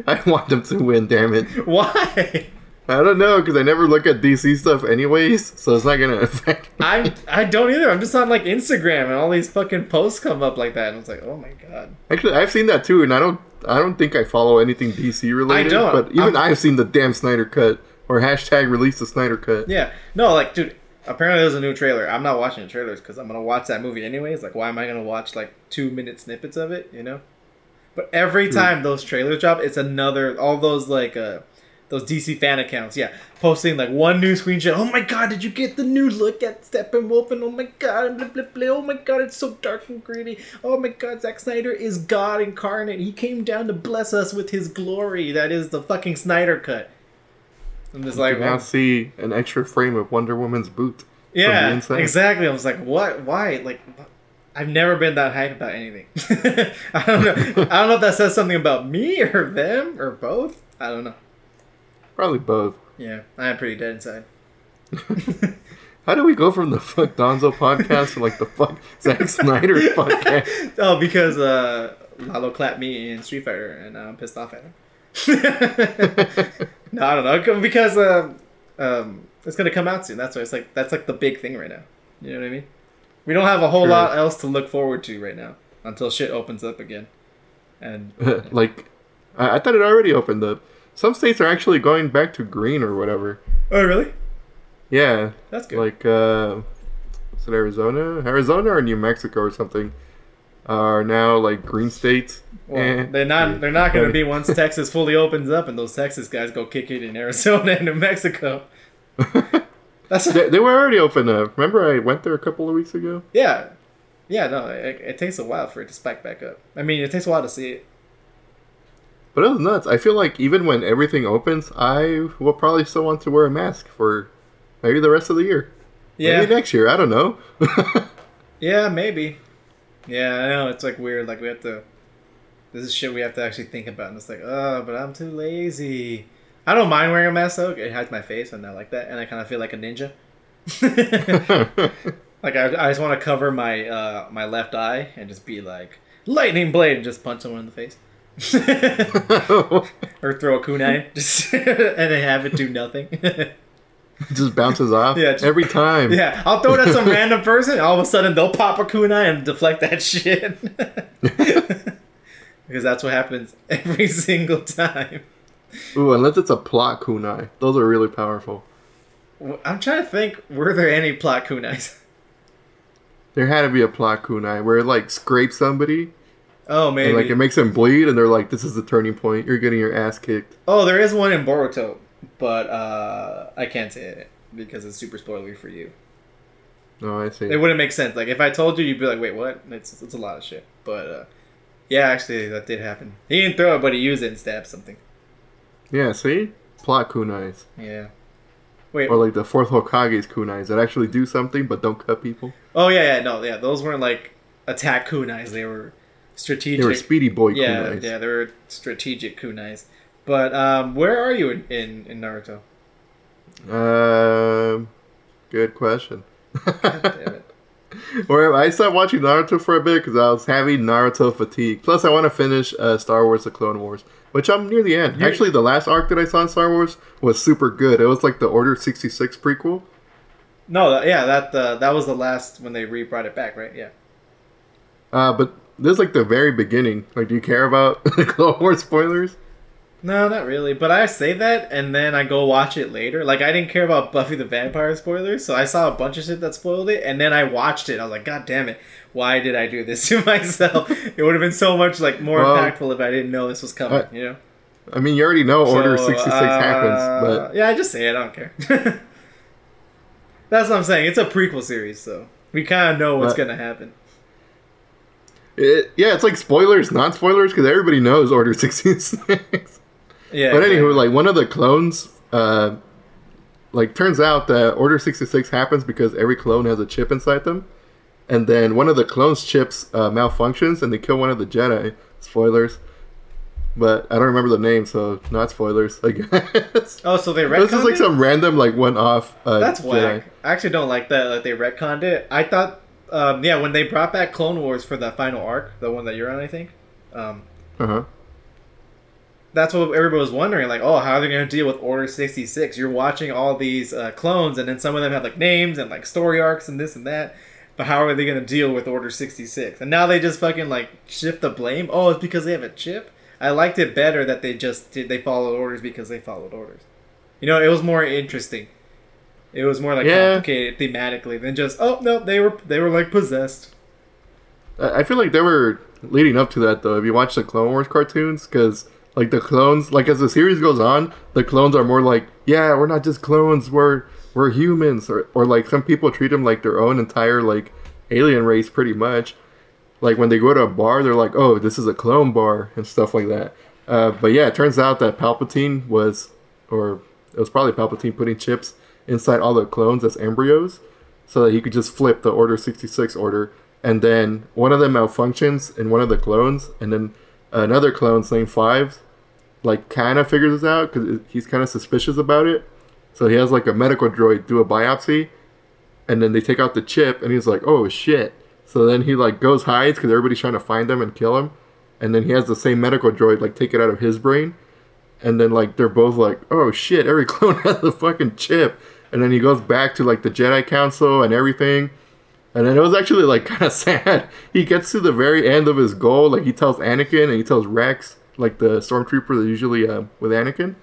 A: I want them to win, damn it.
B: why?
A: I don't know, because I never look at DC stuff anyways, so it's not gonna affect me.
B: I I don't either. I'm just on like Instagram and all these fucking posts come up like that, and I was like, oh my god.
A: Actually, I've seen that too, and I don't I don't think I follow anything DC related.
B: I don't.
A: But even
B: I'm-
A: I've seen the damn Snyder cut or hashtag release the Snyder cut.
B: Yeah, no, like, dude. Apparently, there's a new trailer. I'm not watching the trailers because I'm gonna watch that movie anyways. Like, why am I gonna watch like two minute snippets of it? You know. But every time those trailers drop, it's another all those like uh those DC fan accounts, yeah, posting like one new screenshot. Oh my god, did you get the new look at Steppenwolf? And oh my god, blah, blah, blah. oh my god, it's so dark and gritty. Oh my god, Zack Snyder is God incarnate. He came down to bless us with his glory. That is the fucking Snyder cut. I'm just
A: You
B: like,
A: can now see an extra frame of Wonder Woman's boot. the
B: yeah, exactly. I was like, what? Why? Like, I've never been that hype about anything. I don't know. I don't know if that says something about me or them or both. I don't know.
A: Probably both.
B: Yeah, I am pretty dead inside.
A: How do we go from the fuck Donzo podcast to like the fuck Zack Snyder podcast?
B: oh, because uh, Lalo clapped me in Street Fighter, and I'm pissed off at him. no, I don't know. Because uh, um, it's gonna come out soon. That's why it's like that's like the big thing right now. You know what I mean? We don't have a whole
A: Sure.
B: lot else to look forward to right now until shit opens up again. And
A: like, I, I thought it already opened up. Some states are actually going back to green or whatever.
B: oh, really?
A: Yeah,
B: That's good.
A: like uh, is it Arizona? Arizona or New Mexico or something are now like green states.
B: Well,
A: Eh.
B: they're not. They're not going to be once Texas fully opens up and those Texas guys go kick it in Arizona and New Mexico. That's
A: they, they were already open up. Remember, I went there a couple of weeks ago.
B: yeah, yeah. No, it, it takes a while for it to spike back up. I mean, it takes a while to see it.
A: But it was nuts. I feel like even when everything opens, I will probably still want to wear a mask for maybe the rest of the year.
B: Yeah,
A: Maybe next year. I don't know.
B: yeah, maybe. Yeah, I know it's like weird. Like we have to. This is shit we have to actually think about, and it's like, oh, but I'm too lazy. I don't mind wearing a mask though. It hides my face, and I like that, and I kind of feel like a ninja. like I, I just want to cover my uh, my left eye and just be like lightning blade and just punch someone in the face. or throw a kunai just and they have it do nothing.
A: It just bounces off.
B: Yeah, just-
A: every time.
B: yeah, I'll throw it at some random person. All of a sudden, they'll pop a kunai and deflect that shit. because that's what happens every single time.
A: Ooh, unless it's a plot kunai. Those are really powerful.
B: I'm trying to think. Were there any plot kunais?
A: There had to be a plot kunai where it like scrapes somebody
B: Oh,
A: man! like it makes them bleed, and they're like, "This is the turning point. You're getting your ass kicked."
B: Oh, there is one in Boruto, but uh, I can't say it because it's super spoilery for you.
A: Oh, I see.
B: It wouldn't make sense. Like if I told you, you'd be like, "Wait, what?" It's it's a lot of shit. But uh, yeah, actually, that did happen. He didn't throw it, but he used it and stabbed something.
A: Yeah, see, plot kunais,
B: Yeah. Wait.
A: or like the fourth Hokage's kunais that actually do something but don't cut people.
B: oh yeah, yeah, no, yeah. Those weren't like attack kunais. They were strategic.
A: They were Speedy Boy
B: yeah,
A: kunais.
B: yeah, they were strategic kunais. But um, where are you in, in, in Naruto?
A: Um, good question.
B: God damn it.
A: Or I stopped watching Naruto for a bit because I was having Naruto fatigue. Plus, I want to finish uh, Star Wars: The Clone Wars, which I'm near the end. Actually, the last arc that I saw in Star Wars was super good. It was like the Order sixty six prequel.
B: No, yeah, that uh, that was the last when they re brought it back, right? Yeah.
A: Uh, but this is like the very beginning. Like, do you care about the Clone Wars spoilers?
B: No, not really. But I say that, and then I go watch it later. Like I didn't care about Buffy the Vampire spoilers, so I saw a bunch of shit that spoiled it, and then I watched it. I was like, God damn it! Why did I do this to myself? it would have been so much like more
A: Well,
B: impactful if I didn't know this was coming.
A: uh,
B: you know.
A: I mean, you already know Order
B: So,
A: sixty six
B: uh,
A: happens, but
B: yeah, I just say it. I don't care. That's what I'm saying. It's a prequel series, so we kind of know what's
A: But-
B: gonna happen.
A: It, yeah, it's like spoilers, not spoilers, because everybody knows Order sixty six.
B: Yeah.
A: But anywho,
B: exactly.
A: like one of the clones, uh, like turns out that Order sixty six happens because every clone has a chip inside them, and then one of the clones' chips uh, malfunctions and they kill one of the Jedi. Spoilers, but I don't remember the name, so not spoilers. I guess.
B: oh, so they
A: this is like
B: it?
A: some random like one off. Uh,
B: That's
A: Jedi.
B: whack. I actually don't like that. Like they retconned it. I thought, um, yeah, when they brought back Clone Wars for the final arc, the one that you're on, I think. Um,
A: Uh huh.
B: that's what everybody was wondering. Like, oh, how are they going to deal with Order sixty six? You're watching all these uh, clones, and then some of them have like names and like story arcs and this and that. But how are they going to deal with Order sixty six? And now they just fucking like shift the blame. Oh, it's because they have a chip. I liked it better that they just did. They followed orders because they followed orders. You know, it was more interesting. It was more like
A: Yeah.
B: complicated thematically than just oh no they were they were like possessed.
A: I feel like they were leading up to that though. If you watch the Clone Wars cartoons, because like the clones, like as the series goes on, the clones are more like, yeah, we're not just clones, we're we're humans, or or like some people treat them like their own entire like alien race, pretty much. Like when they go to a bar, they're like, oh, this is a clone bar and stuff like that. Uh, but yeah, it turns out that Palpatine was, or it was probably Palpatine putting chips inside all the clones as embryos so that he could just flip the Order 66 order. And then one of them malfunctions in one of the clones, and then another clone, named Fives, like kind of figures this out because he's kind of suspicious about it. So he has like a medical droid do a biopsy, and then they take out the chip, and he's like, "Oh shit!" So then he like goes hides because everybody's trying to find him and kill him, and then he has the same medical droid like take it out of his brain, and then like they're both like, "Oh shit!" Every clone has a fucking chip, and then he goes back to like the Jedi Council and everything. And then it was actually like kind of sad. He gets to the very end of his goal, like he tells Anakin and he tells Rex, like the stormtrooper that usually uh, with Anakin,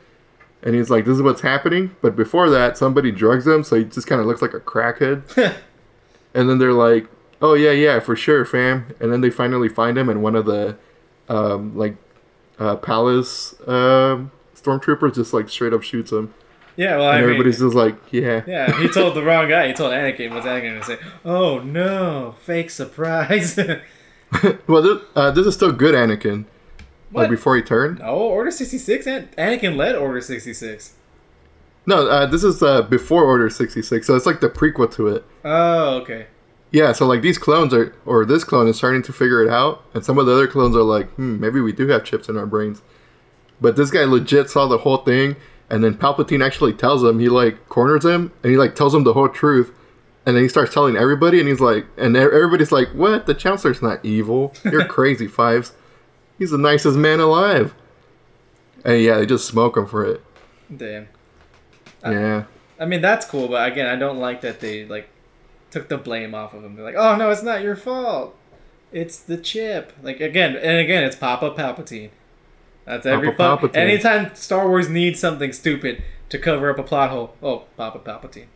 A: and he's like, "This is what's happening." But before that, somebody drugs him, so he just kind of looks like a crackhead. and then they're like, "Oh yeah, yeah, for sure, fam." And then they finally find him, and one of the um, like uh, palace um stormtroopers just like straight up shoots him,
B: Yeah, well, I
A: and
B: mean,
A: everybody's just like, "Yeah."
B: yeah, he told the wrong guy. He told Anakin. What's Anakin gonna say? Oh no, fake surprise.
A: well, this, uh, this is still good Anakin.
B: What?
A: Like before he turned?
B: No, Order 66 and Anakin led Order 66.
A: No, uh, this is uh, before Order 66, so it's like the prequel to it.
B: Oh, okay.
A: Yeah, so like these clones are, or this clone is starting to figure it out, and some of the other clones are like, hmm, maybe we do have chips in our brains. But this guy legit saw the whole thing, and then Palpatine actually tells him, he like corners him, and he like tells him the whole truth, and then he starts telling everybody, and he's like, and everybody's like, what? The Chancellor's not evil. You're crazy, Fives. He's the nicest man alive. And yeah, they just smoke him for it.
B: Damn.
A: Yeah.
B: I mean, that's cool, but again, I don't like that they like took the blame off of him. They're like, "Oh no, it's not your fault. It's the chip." Like again, and again, it's Papa Palpatine. That's every
A: Papa
B: fu-. Anytime Star Wars needs something stupid to cover up a plot hole, oh, Papa Palpatine.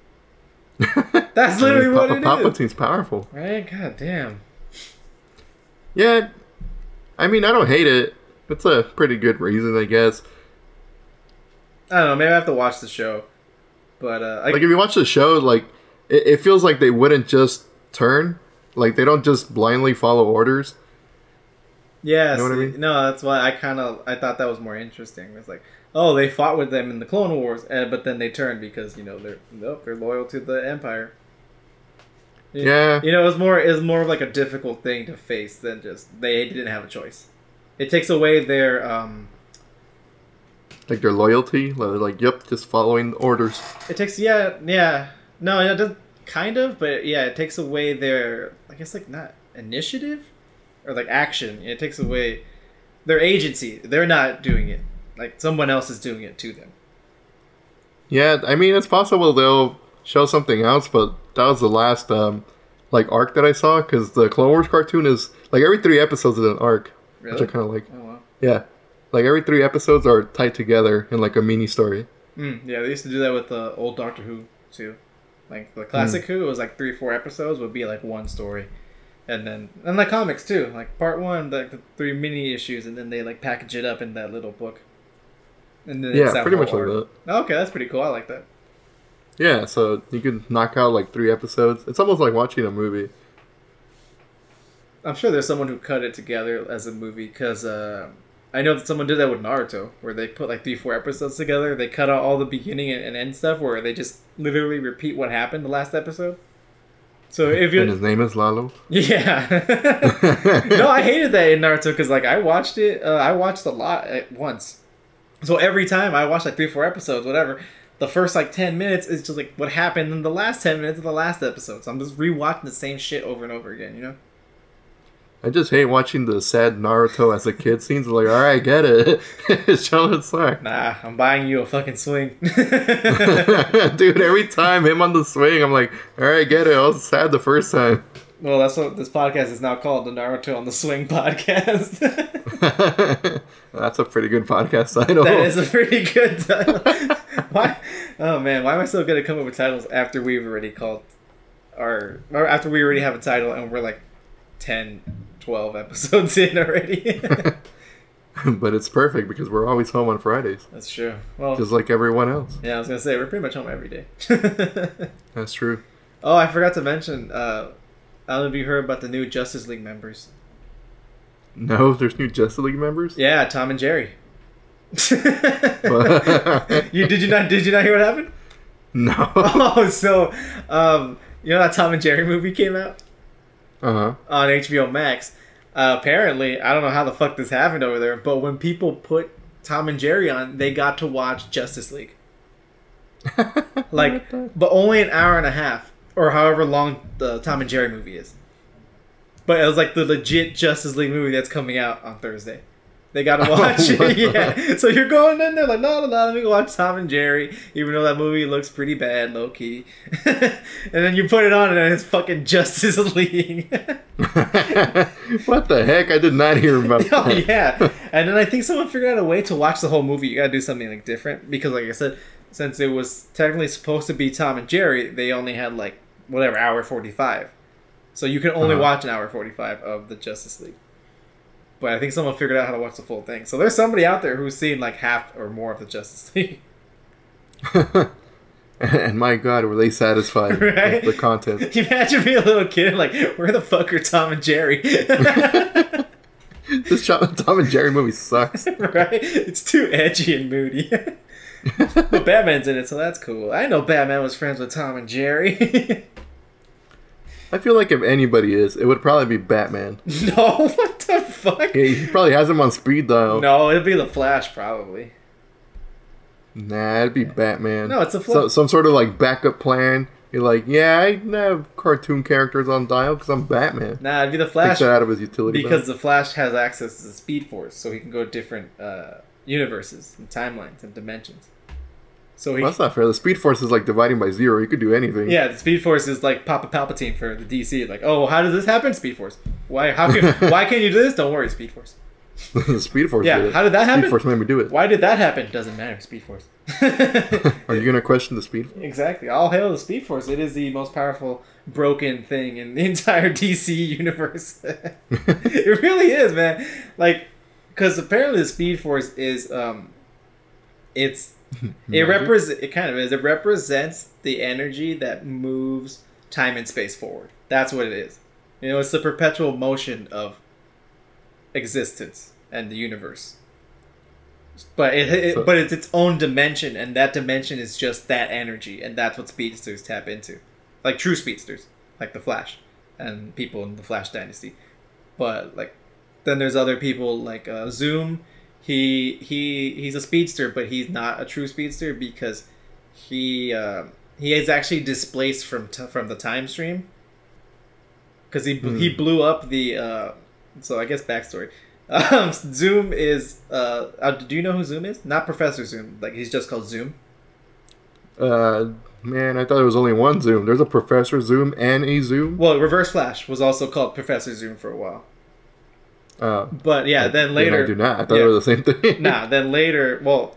B: That's literally what it is.
A: Papa
B: it is.
A: Palpatine's powerful.
B: Right? God damn.
A: Yeah, I mean, I don't hate it. It's a pretty good reason, I guess.
B: I don't know. Maybe I have to watch the show. But uh, I,
A: Like, if you watch the show, like, it, it feels like they wouldn't just turn. Like, they don't just blindly follow orders.
B: Yeah,
A: You know what I mean?
B: no, that's why I kind of I thought that was more interesting. It's like, oh, they fought with them in the Clone Wars, uh, but then they turned because you know they're nope, they're loyal to the Empire. You-
A: Yeah.
B: you know, it was more it was more of like a difficult thing to face than just they didn't have a choice. It takes away their um,
A: Like, their loyalty. Like, yep, just following orders.
B: it takes yeah yeah no it does kind of but yeah it takes away their I guess like not initiative or like action. It takes away their agency. They're not doing it. Like someone else is doing it to them.
A: Yeah, I mean, it's possible they'll show something else, but that was the last, um, like, arc that I saw, because the Clone Wars cartoon is, like, every three episodes is an arc. Which I kind of like.
B: Oh wow.
A: Yeah. Like, every three episodes are tied together in, like, a mini story.
B: Mm, yeah, they used to do that with the old Doctor Who too. Like the classic Who, was like three, four episodes would be like one story, and then and the comics too. Like part one, like the three mini issues, and then they like package it up in that little book. And then it's
A: Yeah, pretty much like that.
B: Okay, that's pretty cool. I like that.
A: Yeah, so you can knock out, like, three episodes. It's almost like watching a movie.
B: I'm sure there's someone who cut it together as a movie because uh, I know that someone did that with Naruto, where they put like three, four episodes together. They cut out all the beginning and end stuff, where they just literally repeat what happened the last episode. So if you
A: And his name is Lalo.
B: Yeah. no, I hated that in Naruto because like I watched it. Uh, I watched a lot at once. So every time I watched like three, four episodes, whatever. The first like ten minutes is just like what happened in the last ten minutes of the last episode. So I'm just rewatching the same shit over and over again. You know.
A: I just hate watching the sad Naruto as a kid scenes. Like, all right, I get it. it's it suck.
B: Nah, I'm buying you a fucking swing.
A: Dude, every time him on the swing, I'm like, all right, get it. I was sad the first time.
B: well, that's what this podcast is now called, the Naruto on the Swing podcast.
A: That's a pretty good podcast title.
B: That is a pretty good title. why? Oh man, why am I so good at coming up with titles after we've already called our or after we already have a title and we're like 10, 12 episodes in already?
A: but it's perfect because we're always home on Fridays,
B: That's true. Well,
A: just like everyone else.
B: yeah, I was gonna say we're pretty much home every day.
A: That's true.
B: oh, I forgot to mention. Uh, I don't know if you heard about the new Justice League members.
A: No, there's new Justice League members.
B: Yeah, Tom and Jerry. you did you not did you not hear what happened?
A: No.
B: Oh, so um, you know that Tom and Jerry movie came out
A: Uh huh.
B: on HBO Max. Uh, apparently, I don't know how the fuck this happened over there, but when people put Tom and Jerry on, they got to watch Justice League. Like, but only an hour and a half, or however long the Tom and Jerry movie is. But it was like the legit Justice League movie that's coming out on Thursday. They got to
A: Oh,
B: watch it, yeah. So you're going in there like, no, no, no, let me watch Tom and Jerry, even though that movie looks pretty bad, low key. and then you put it on, and it's fucking Justice League.
A: what the heck? I did not hear about that.
B: oh yeah, and then I think someone figured out a way to watch the whole movie. You gotta do something like different because, like I said, since it was technically supposed to be Tom and Jerry, they only had like whatever hour forty five, so you can only
A: Uh-huh.
B: watch an hour forty five of the Justice League. But I think someone figured out how to watch the full thing. So there's somebody out there who's seen like half or more of the Justice League.
A: and my God, were they satisfied
B: Right?
A: with the content?
B: Can you imagine being a little kid like, where the fuck are Tom and Jerry?
A: this Tom and Jerry movie sucks.
B: right? It's too edgy and moody. but Batman's in it, so that's cool. I know Batman was friends with Tom and Jerry.
A: I feel like if anybody is, it would probably be Batman.
B: no, what the fuck?
A: Yeah, he probably has him on speed dial.
B: No, it'd be the Flash probably.
A: Nah, it'd be Batman.
B: No, it's a
A: so, some sort of like backup plan. You're like, yeah, I have cartoon characters on dial because I'm Batman.
B: Nah, it'd be the
A: Takes
B: Flash
A: that out of his utility.
B: because
A: belt.
B: the Flash has access to the Speed Force, so he can go to different uh, universes and timelines and dimensions. So he,
A: Well, that's not fair. The speed force is like dividing by zero. You could do anything.
B: yeah, the Speed Force is like Papa Palpatine for the DC. Like, oh, how does this happen? Speed Force. Why? How can? why can't you do this? Don't worry, Speed Force.
A: the speed force.
B: Yeah,
A: did
B: how did that happen?
A: Speed force made me do it.
B: Why did that happen? Doesn't matter. Speed Force.
A: Are you gonna question the speed? Force?
B: Exactly. All hail the Speed Force. It is the most powerful broken thing in the entire DC universe. it really is, man. Like, because apparently the Speed Force is, um, it's it represents it kind of is. It represents the energy that moves time and space forward. That's what it is. You know, it's the perpetual motion of existence and the universe. But it, it
A: So-
B: but it's its own dimension, and that dimension is just that energy, and that's what speedsters tap into, like true speedsters, like the Flash, and people in the Flash dynasty. But like, then there's other people like uh, Zoom. He he he's a speedster, but he's not a true speedster because he uh, he is actually displaced from t- from the time stream because he
A: Hmm.
B: he blew up the. Uh, so I guess backstory. Um, Zoom is. Uh, uh, do you know who Zoom is? Not Professor Zoom. Like he's just called Zoom.
A: Uh, man, I thought there was only one Zoom. There's a Professor Zoom and a Zoom.
B: Well, Reverse Flash was also called Professor Zoom for a while.
A: Uh,
B: But yeah, then later.
A: I do not. I thought
B: yeah.
A: they were the same thing.
B: nah, then later, well,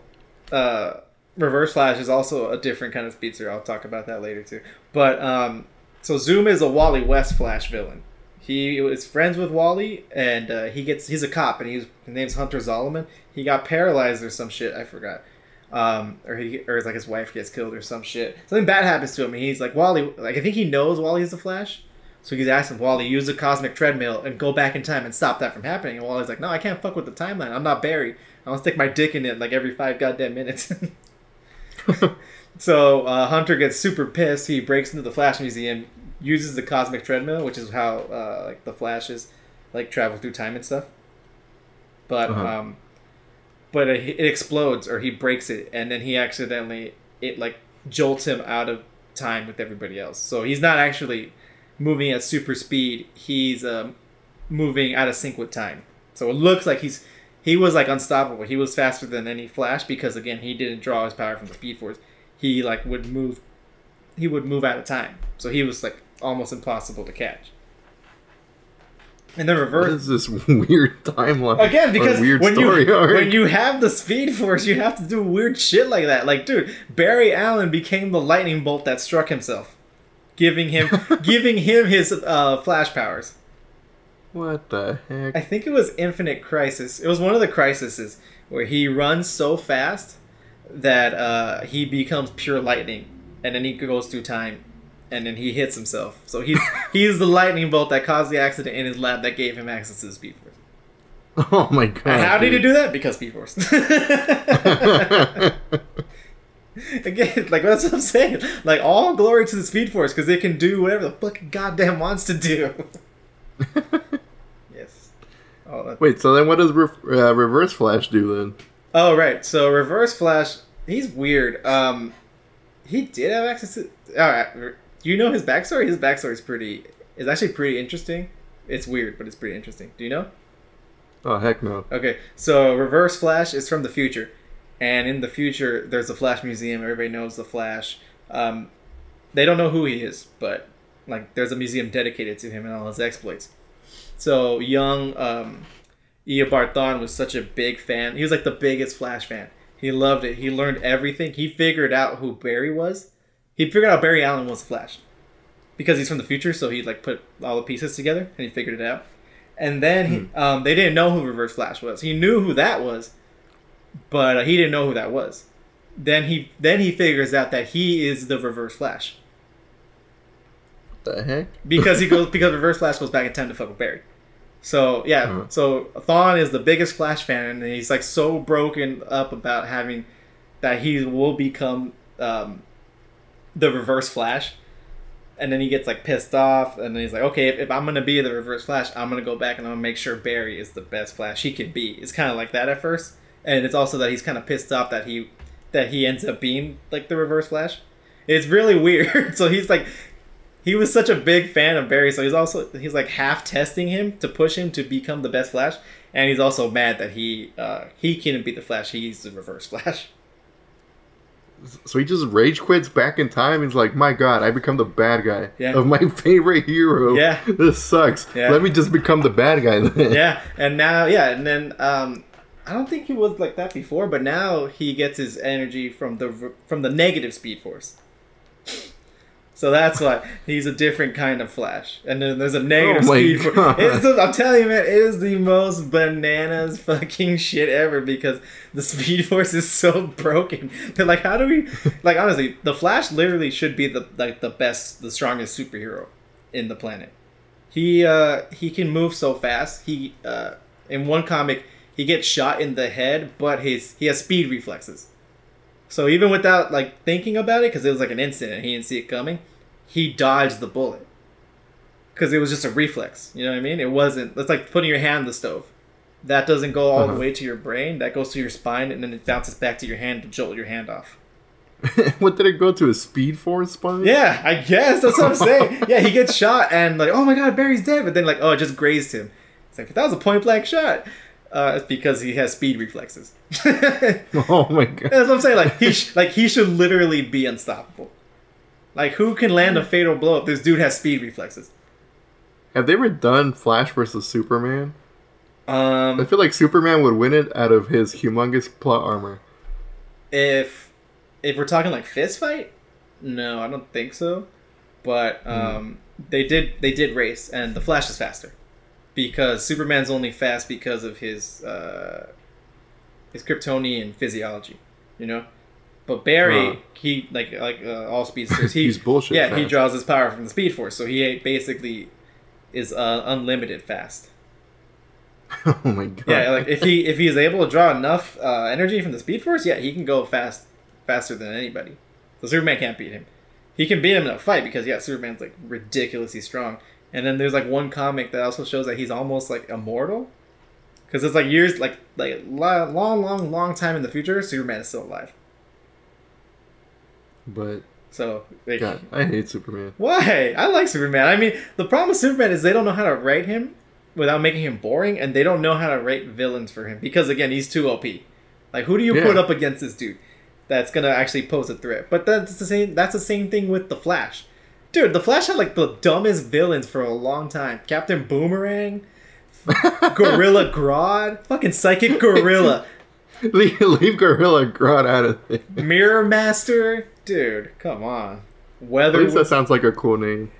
B: uh, Reverse Flash is also a different kind of speedster. I'll talk about that later too. But um, so Zoom is a Wally West Flash villain. He was friends with Wally, and uh, he gets he's a cop, and he's his name's Hunter Zolomon. He got paralyzed or some shit. I forgot. Um, or he or it's like his wife gets killed or some shit. Something bad happens to him, and he's like Wally. Like I think he knows Wally's the Flash. So he's asking Wally, use the cosmic treadmill and go back in time and stop that from happening. And Wally's like, no, I can't fuck with the timeline. I'm not Barry. I'll stick my dick in it like every five goddamn minutes. so uh, Hunter gets super pissed. He breaks into the Flash Museum, uses the cosmic treadmill, which is how uh, like the Flashes like travel through time and stuff. But
A: Uh-huh.
B: um, but it, it explodes or he breaks it, and then he accidentally it like jolts him out of time with everybody else. So he's not actually moving at super speed. He's um, moving out of sync with time. So it looks like he's he was like unstoppable. He was faster than any Flash because again he didn't draw his power from the Speed Force. He like would move. He would move out of time. So he was like almost impossible to catch. And then reverse
A: is this weird timeline?
B: again because when you
A: arc?
B: when you have the Speed Force, you have to do weird shit like that. Like, dude, Barry Allen became the lightning bolt that struck himself, giving him giving him his uh, flash powers.
A: What the heck?
B: I think it was Infinite Crisis. It was one of the crises where he runs so fast that uh, he becomes pure lightning, and then he goes through time, and then he hits himself. So he's he's the lightning bolt that caused the accident in his lab that gave him access to the Speed Force.
A: Oh my god!
B: And how did he do that? Because Speed Force. Again, like that's what I'm saying. Like all glory to the Speed Force because they can do whatever the fucking goddamn wants to do. yes. Oh, that-
A: Wait, so then what does re- uh, Reverse Flash do then?
B: oh, right. So Reverse Flash, he's weird. Um, he did have access to. All right. Do you know his backstory? His backstory is pretty. is actually pretty interesting. It's weird, but it's pretty interesting. Do you know?
A: Oh heck no!
B: Okay, so Reverse Flash is from the future, and in the future, there's a Flash museum. Everybody knows the Flash. Um, they don't know who he is, but like, there's a museum dedicated to him and all his exploits. So young um, Eobard Thawne was such a big fan. He was like the biggest Flash fan. He loved it. He learned everything. He figured out who Barry was. He figured out Barry Allen was Flash because he's from the future. So he like put all the pieces together and he figured it out. And then he, um, they didn't know who Reverse Flash was. He knew who that was, but uh, he didn't know who that was. Then he then he figures out that he is the Reverse Flash
A: What the heck?
B: because he goes because Reverse Flash goes back in time to fuck with Barry. So yeah,
A: Uh-huh.
B: so Thawne is the biggest Flash fan, and he's like so broken up about having that he will become um, the Reverse Flash, and then he gets like pissed off, and then he's like, okay, if, if I'm gonna be the Reverse Flash, I'm gonna go back and I'm gonna make sure Barry is the best Flash he can be. It's kind of like that at first, and it's also that he's kind of pissed off that he that he ends up being like the Reverse Flash. It's really weird. so he's like he was such a big fan of Barry, so he's also he's like half testing him to push him to become the best Flash, and he's also mad that he uh, he couldn't be the Flash. He's the Reverse Flash.
A: So he just rage quits back in time. He's like, "My God, I become the bad guy
B: Yeah.
A: of my favorite hero.
B: Yeah.
A: this sucks.
B: Yeah.
A: Let me just become the bad guy then."
B: yeah, and now yeah, and then um, I don't think he was like that before, but now he gets his energy from the from the negative Speed Force. So that's why he's a different kind of Flash, and then there's a negative
A: Oh
B: Speed Force. It's the- I'm telling you, man, it is the most bananas fucking shit ever because the Speed Force is so broken. They're like, how do we? Like honestly, the Flash literally should be the like the best, the strongest superhero in the planet. He uh he can move so fast. He uh in one comic he gets shot in the head, but his he has speed reflexes. So even without like thinking about it, because it was like an instant and he didn't see it coming, he dodged the bullet. Because it was just a reflex. You know what I mean? It wasn't. That's like putting your hand in the stove. That doesn't go all
A: Uh-huh.
B: the way to your brain. That goes to your spine, and then it bounces back to your hand to jolt your hand off.
A: what did it go to? A speed force spine?
B: Yeah, I guess that's what I'm saying. yeah, he gets shot and like, oh my god, Barry's dead. But then like, oh, it just grazed him. It's like that was a point blank shot. Uh, it's because he has speed reflexes.
A: Oh my God.
B: That's what I'm saying. Like he sh- like he should literally be unstoppable. Like who can land a fatal blow if this dude has speed reflexes?
A: Have they ever done Flash versus Superman? I
B: Um,
A: feel like Superman would win it out of his humongous plot armor.
B: if if we're talking like fist fight, no, I don't think so. But um, they did they did race, and the Flash is faster because Superman's only fast because of his uh, his Kryptonian physiology, you know. But Barry,
A: Huh.
B: he like like uh, all speedsters, he
A: He's bullshit
B: Yeah, he draws his power from the Speed Force, so he basically is uh, unlimited fast.
A: oh my God.
B: Yeah, like if he if he is able to draw enough uh, energy from the Speed Force, yeah, he can go fast faster than anybody. So Superman can't beat him. He can beat him in a fight because yeah, Superman's like ridiculously strong. And then there's like one comic that also shows that he's almost like immortal. Because it's like years, like like long, long, long time in the future, Superman is still alive.
A: But
B: So like,
A: God, I hate Superman.
B: why? I like Superman. I mean, the problem with Superman is they don't know how to write him without making him boring, and they don't know how to write villains for him because again, he's too OP. Like, who do you
A: Yeah.
B: put up against this dude that's gonna actually pose a threat? But that's the same. That's the same thing with the Flash, dude. The Flash had like the dumbest villains for a long time. Captain Boomerang, Gorilla Grodd, fucking Psychic Gorilla,
A: leave, leave Gorilla Grodd out of it.
B: Mirror Master, dude. Come on,
A: At
B: Weather.
A: least that sounds like a cool name.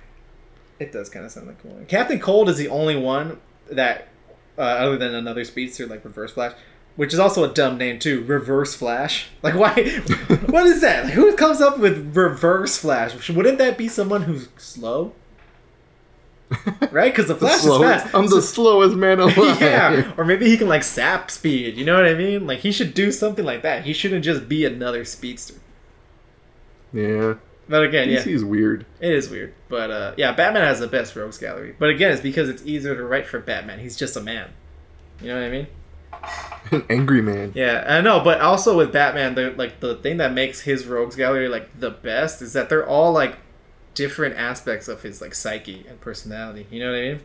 B: It does kind of sound like cool. Captain Cold is the only one that, uh, other than another speedster like Reverse Flash, which is also a dumb name too. Reverse Flash. Like why? what is that? Like, who comes up with Reverse Flash? Wouldn't that be someone who's slow? Right? Because the
A: The
B: Flash is
A: slowest,
B: fast.
A: I'm the slowest man alive.
B: yeah, or maybe he can like sap speed. You know what I mean? Like he should do something like that. He shouldn't just be another speedster.
A: Yeah.
B: But again, yeah,
A: DC's weird.
B: It is weird, but uh, yeah, Batman has the best rogues gallery. But again, it's because it's easier to write for Batman. He's just a man. You know what I mean?
A: An angry man.
B: Yeah, I know. But also with Batman, the like the thing that makes his rogues gallery like the best is that they're all like different aspects of his like psyche and personality. You know what I mean?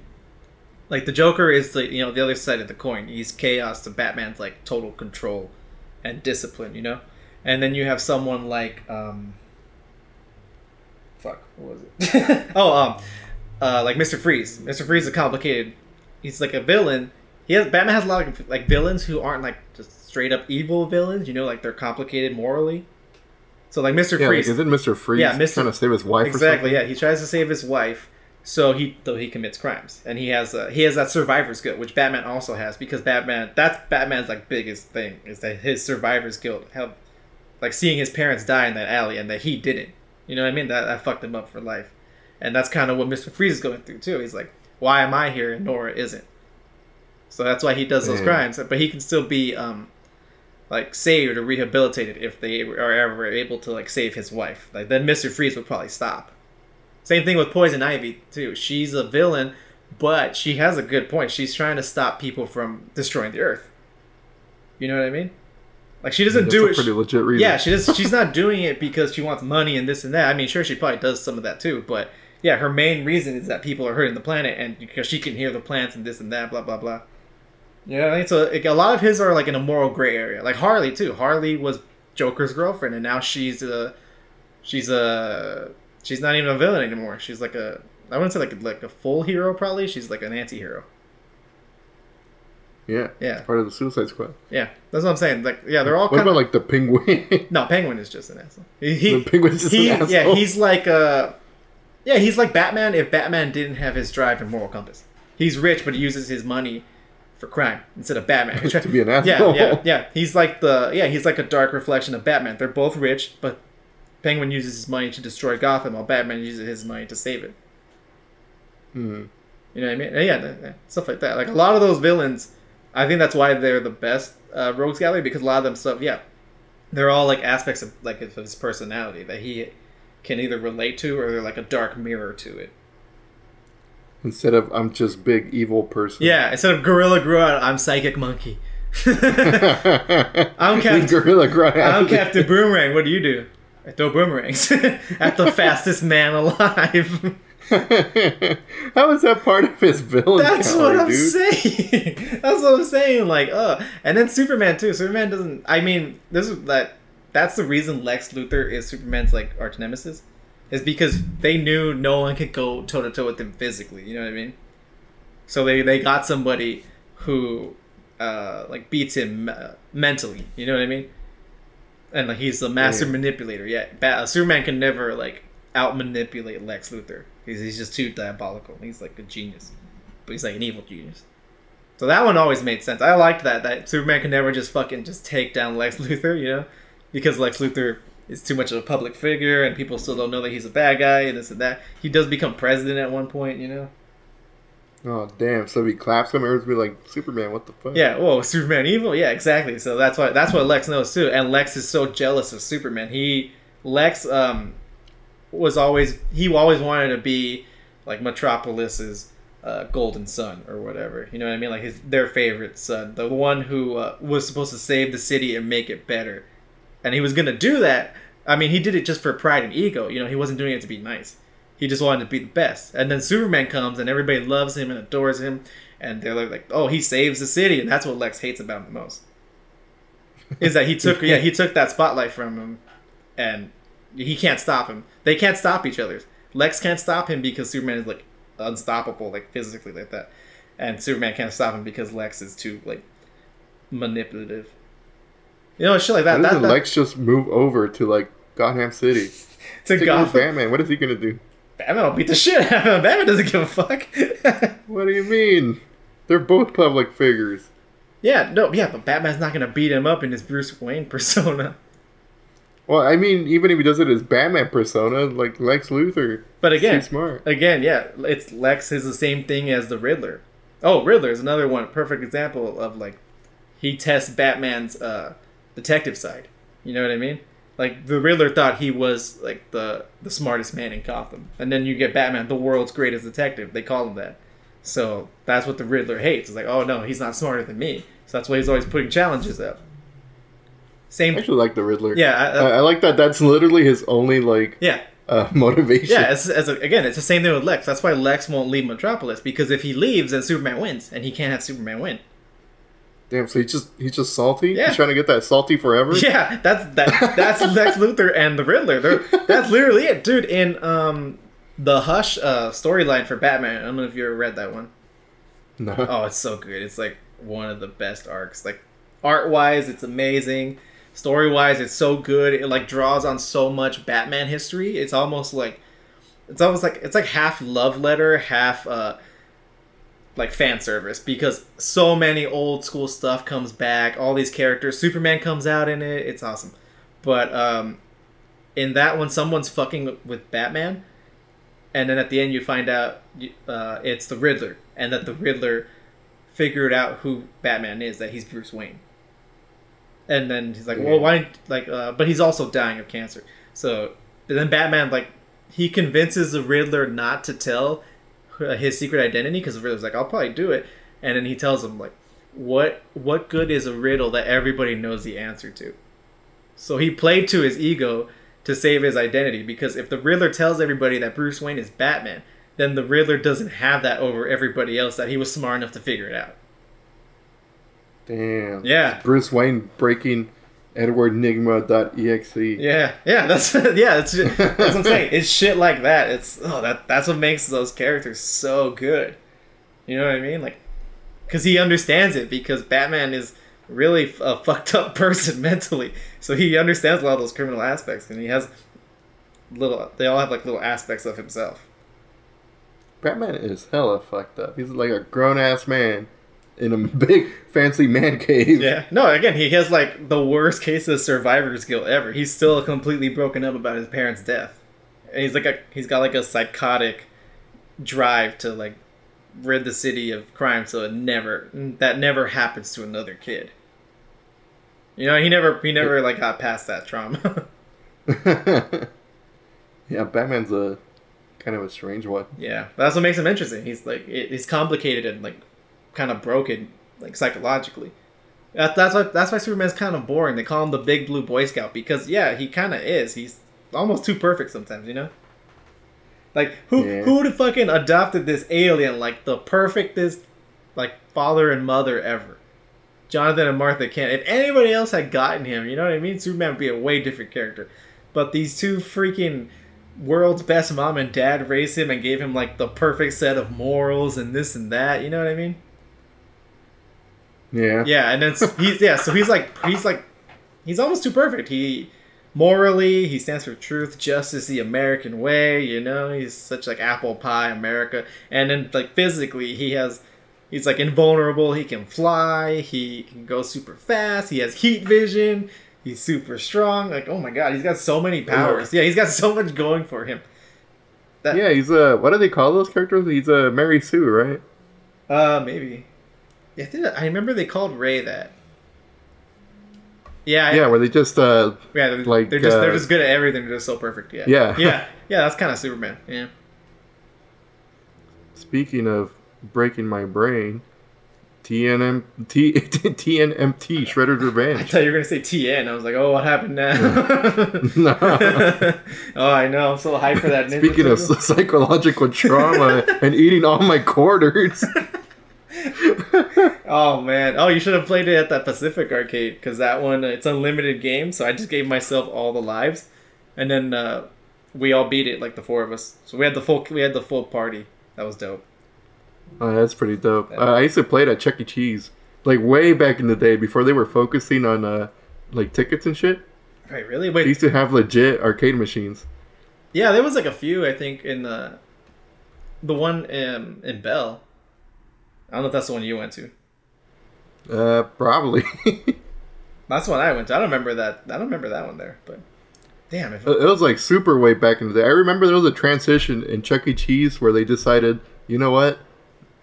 B: Like the Joker is the you know the other side of the coin. He's chaos to Batman's like total control and discipline. You know, and then you have someone like um, fuck, what was it? oh, um, uh, like Mister Freeze. Mister Freeze is complicated. He's like a villain. He has Batman has a lot of like villains who aren't like just straight up evil villains. You know, like they're complicated morally. So like Mister
A: Yeah, like,
B: Freeze,
A: isn't Mr. Freeze
B: Yeah, Mr.
A: trying to save his wife
B: exactly. Yeah, he tries to save his wife, so he though he commits crimes, and he has uh, he has that survivor's guilt, which Batman also has because Batman that's Batman's like biggest thing is that his survivor's guilt have like seeing his parents die in that alley and that he didn't. You know what I mean? That that fucked him up for life, and that's kind of what Mister Freeze is going through too. He's like, why am I here and Nora isn't? So that's why he does those
A: Yeah.
B: crimes. But he can still be um, like saved or rehabilitated if they are ever able to like save his wife. Like then Mister Freeze would probably stop. Same thing with Poison Ivy too. She's a villain, but she has a good point. She's trying to stop people from destroying the Earth. You know what I mean? Like she doesn't
A: That's
B: do
A: a
B: it.
A: pretty legit reason.
B: Yeah, she does. She's not doing it because she wants money and this and that. I mean, sure, she probably does some of that too, but yeah, her main reason is that people are hurting the planet, and because she can hear the plants and this and that, blah blah blah. You know what I mean? So like, a lot of his are like in a moral gray area. Like Harley too. Harley was Joker's girlfriend, and now she's a, she's a, she's not even a villain anymore. She's like a, I wouldn't say like a, like a full hero. Probably she's like an anti-hero.
A: yeah,
B: Yeah,
A: part of the Suicide Squad.
B: yeah. That's what I'm saying. Like, yeah, they're all
A: What
B: kind
A: about
B: of.
A: like the Penguin?
B: No, Penguin is just an asshole. He, he,
A: the Penguin's just
B: he
A: an asshole.
B: yeah he's like uh yeah he's like batman if batman didn't have his drive and moral compass he's rich but he uses his money for crime instead of batman
A: to be an
B: yeah
A: asshole.
B: yeah yeah yeah. he's like the yeah he's like a dark reflection of batman they're both rich but penguin uses his money to destroy gotham while batman uses his money to save it
A: Hmm.
B: you know what i mean yeah, stuff like that like a lot of those villains i think that's why they're the best uh, rogues gallery because a lot of them stuff yeah they're all like aspects of like of his personality that he can either relate to or they're like a dark mirror to it.
A: Instead of I'm just big evil person.
B: Yeah, instead of Gorilla Grodd, I'm Psychic Monkey. I'm Captain-
A: Gorilla Grodd.
B: I'm Captain Boomerang. What do you do? I throw boomerangs at the fastest man alive.
A: How is that part of his villain?
B: That's
A: gallery,
B: what I'm
A: dude?
B: saying. That's what I'm saying. Like, uh, and then Superman too. Superman doesn't. I mean, this is that. That's the reason Lex Luthor is Superman's like arch nemesis, is because they knew no one could go toe to toe with him physically. You know what I mean? So they they got somebody who, uh, like beats him uh, mentally. You know what I mean? And like he's the master
A: Yeah.
B: manipulator. Yeah, Bat- Superman can never like out manipulate Lex Luthor. He's, he's just too diabolical. He's like a genius, but he's like an evil genius. So that one always made sense. I liked that that Superman can never just fucking just take down Lex Luthor, you know, because Lex Luthor is too much of a public figure and people still don't know that he's a bad guy and this and that. He does become president at one point, you know.
A: Oh damn! So he claps him, everyone's be like, "Superman, what the fuck?"
B: Yeah, whoa, Superman evil? Yeah, exactly. So that's why that's what Lex knows too. And Lex is so jealous of Superman. He Lex um was always he always wanted to be like Metropolis's uh, golden son or whatever. You know what I mean? Like his their favorite son, the one who uh, was supposed to save the city and make it better. And he was gonna do that. I mean, he did it just for pride and ego. You know, he wasn't doing it to be nice. He just wanted to be the best. And then Superman comes and everybody loves him and adores him. And they're like, oh, he saves the city. And that's what Lex hates about him the most. Is that he took, yeah, he took that spotlight from him and he can't stop him. They can't stop each other. Lex can't stop him because Superman is like unstoppable, like physically like that. And Superman can't stop him because Lex is too like manipulative. You know, shit like that. that, that
A: Lex just move over to like Gotham City?
B: to Gotham.
A: Batman. What is he gonna do?
B: Batman will beat the shit out of him. Batman doesn't give a fuck.
A: What do you mean? They're both public figures.
B: yeah, no, yeah, but Batman's not gonna beat him up in his Bruce Wayne persona.
A: Well, I mean, even if he does it as Batman persona, like Lex Luthor,
B: But again,
A: he's smart.
B: again, yeah, it's Lex is the same thing as the Riddler. Oh, Riddler is another one, perfect example of like he tests Batman's uh, detective side. You know what I mean? Like the Riddler thought he was like the the smartest man in Gotham, and then you get Batman, the world's greatest detective. They call him that. So that's what the Riddler hates. It's like, oh no, he's not smarter than me. So that's why he's always putting challenges up. Same.
A: I actually like the Riddler.
B: yeah, I,
A: I,
B: I,
A: I like that. That's literally his only like
B: yeah.
A: uh, motivation.
B: Yeah, as, as a, again, it's the same thing with Lex. That's why Lex won't leave Metropolis because if he leaves, then Superman wins, and he can't have Superman win.
A: Damn. So he's just he's just salty.
B: Yeah.
A: He's trying to get that salty forever.
B: Yeah, that's that. That's Lex Luthor and the Riddler. They're, that's literally it, dude. In um the Hush uh, storyline for Batman, I don't know if you ever read that one.
A: No.
B: Oh, it's so good. It's like one of the best arcs. Like art wise, it's amazing. Story wise, it's so good. It like draws on so much Batman history. It's almost like it's almost like it's like half love letter, half uh like fan service because so many old school stuff comes back. All these characters, Superman comes out in it. It's awesome. But um in that one someone's fucking with Batman and then at the end you find out uh, it's the Riddler, and that the Riddler figured out who Batman is, that he's Bruce Wayne. And then he's like, well, why? Like, uh, but he's also dying of cancer. So, then Batman like he convinces the Riddler not to tell his secret identity because the Riddler's like, I'll probably do it, and then he tells him like, what what good is a riddle that everybody knows the answer to? So he played to his ego to save his identity because if the Riddler tells everybody that Bruce Wayne is Batman, then the Riddler doesn't have that over everybody else that he was smart enough to figure it out.
A: Damn.
B: Yeah.
A: Bruce Wayne breaking EdwardNygma.exe.
B: Yeah, yeah, that's yeah, that's that's what I'm saying. It's shit like that. It's oh that that's what makes those characters so good. You know what I mean? Like, because he understands it because Batman is really a fucked up person mentally, so he understands a lot of those criminal aspects, and he has little. They all have like little aspects of himself.
A: Batman is hella fucked up. He's like a grown ass man in a big fancy man cave.
B: Yeah. No, again, he has like the worst case of survivor's guilt ever. He's still completely broken up about his parents' death. And he's like a he's got like a psychotic drive to like rid the city of crime so it never that never happens to another kid. You know, he never he never like got past that trauma.
A: yeah, Batman's a kind of a strange one.
B: yeah. That's what makes him interesting. He's like it, he's complicated and like kind of broken like psychologically. That, that's why that's why Superman's kind of boring. They call him the Big Blue Boy Scout because yeah, he kind of is. He's almost too perfect sometimes, you know. Like who
A: Yeah.
B: who would have fucking adopted this alien like the perfectest like father and mother ever? Jonathan and Martha Kent. If anybody else had gotten him, you know what I mean? Superman would be a way different character. But these two freaking world's best mom and dad raised him and gave him like the perfect set of morals and this and that. You know what I mean?
A: Yeah.
B: Yeah, and then he's yeah, so he's like he's like he's almost too perfect. He morally he stands for truth, justice, the American way. You know, he's such like apple pie America, and then like physically he has. He's like invulnerable. He can fly. He can go super fast. He has heat vision. He's super strong. Like, oh my god, he's got so many powers. Yeah, he's got so much going for him. That,
A: Yeah, he's a what do they call those characters? He's a Mary Sue, right?
B: Uh, maybe. Yeah, I, think I remember they called Ray that. Yeah, I-
A: Yeah, where they just uh
B: yeah. They're,
A: like,
B: they're just they're
A: uh,
B: just good at everything. They're just so perfect. Yeah.
A: Yeah.
B: Yeah. Yeah. That's kind of Superman. Yeah.
A: speaking of breaking my brain, TNM T TNMT Shredder's
B: I thought you were gonna say TN. I was like, oh, what happened now?
A: No.
B: oh, I know. I'm so hyped for that.
A: Speaking of psychological trauma and eating all my quarters.
B: oh man. Oh, you should have played it at that Pacific arcade because that one it's unlimited game. So I just gave myself all the lives, and then uh, we all beat it like the four of us. So we had the full we had the full party. That was dope.
A: Oh, that's pretty dope. Uh, I used to play it at Chuck E. Cheese, like way back in the day before they were focusing on uh, like tickets and shit.
B: Right? Really?
A: They
B: Wait.
A: used to have legit arcade machines.
B: Yeah, there was like a few. I think in the the one in in Bell. I don't know if that's the one you went to.
A: Uh, probably.
B: That's the one I went to. I don't remember that. I don't remember that one there. But damn, if
A: it was like super way back in the day. I remember there was a transition in Chuck E. Cheese where they decided, you know what,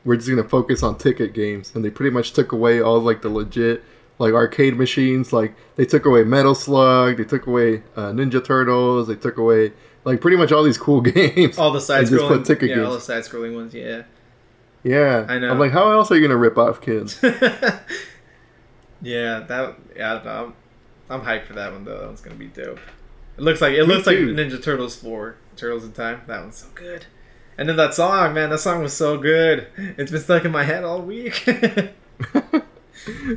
A: we're just gonna focus on ticket games, and they pretty much took away all like the legit like arcade machines. Like they took away Metal Slug, they took away uh, Ninja Turtles, they took away like pretty much all these cool games.
B: all the side scrolling, yeah, all the side scrolling ones, yeah.
A: Yeah,
B: I know.
A: I'm like, how else are you gonna rip off kids?
B: yeah, that yeah. I don't know. I'm, I'm hyped for that one though. That one's gonna be dope. It looks like it
A: Me
B: looks like. Ninja Turtles four, Turtles in Time. That one's so good. And then that song, man, that song was so good. It's been stuck in my head all week.
A: the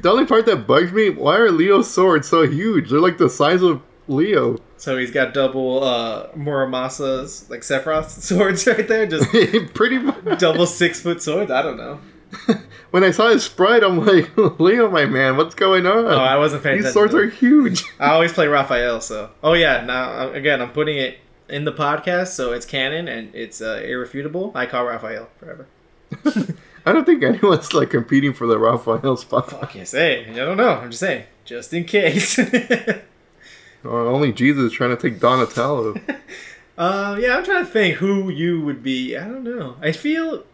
A: only part that bugs me, why are Leo's swords so huge? They're like the size of Leo.
B: so he's got double uh Muramasa's like Sephiroth's swords right there, just
A: pretty much.
B: double six foot swords. I don't know.
A: when I saw his sprite, I'm like, Leo, my man, what's going on?
B: Oh, I wasn't paying
A: These swords are huge.
B: I always play Raphael, so. Oh yeah, now uh, again, I'm putting it in the podcast, so it's canon and it's uh, irrefutable. I call Raphael forever.
A: I don't think anyone's like competing for the Raphael spot.
B: Fuck yes, hey, I don't know. I'm just saying, just in case.
A: Oh, only Jesus is trying to take Donatello.
B: uh, yeah, I'm trying to think who you would be. I don't know. I feel.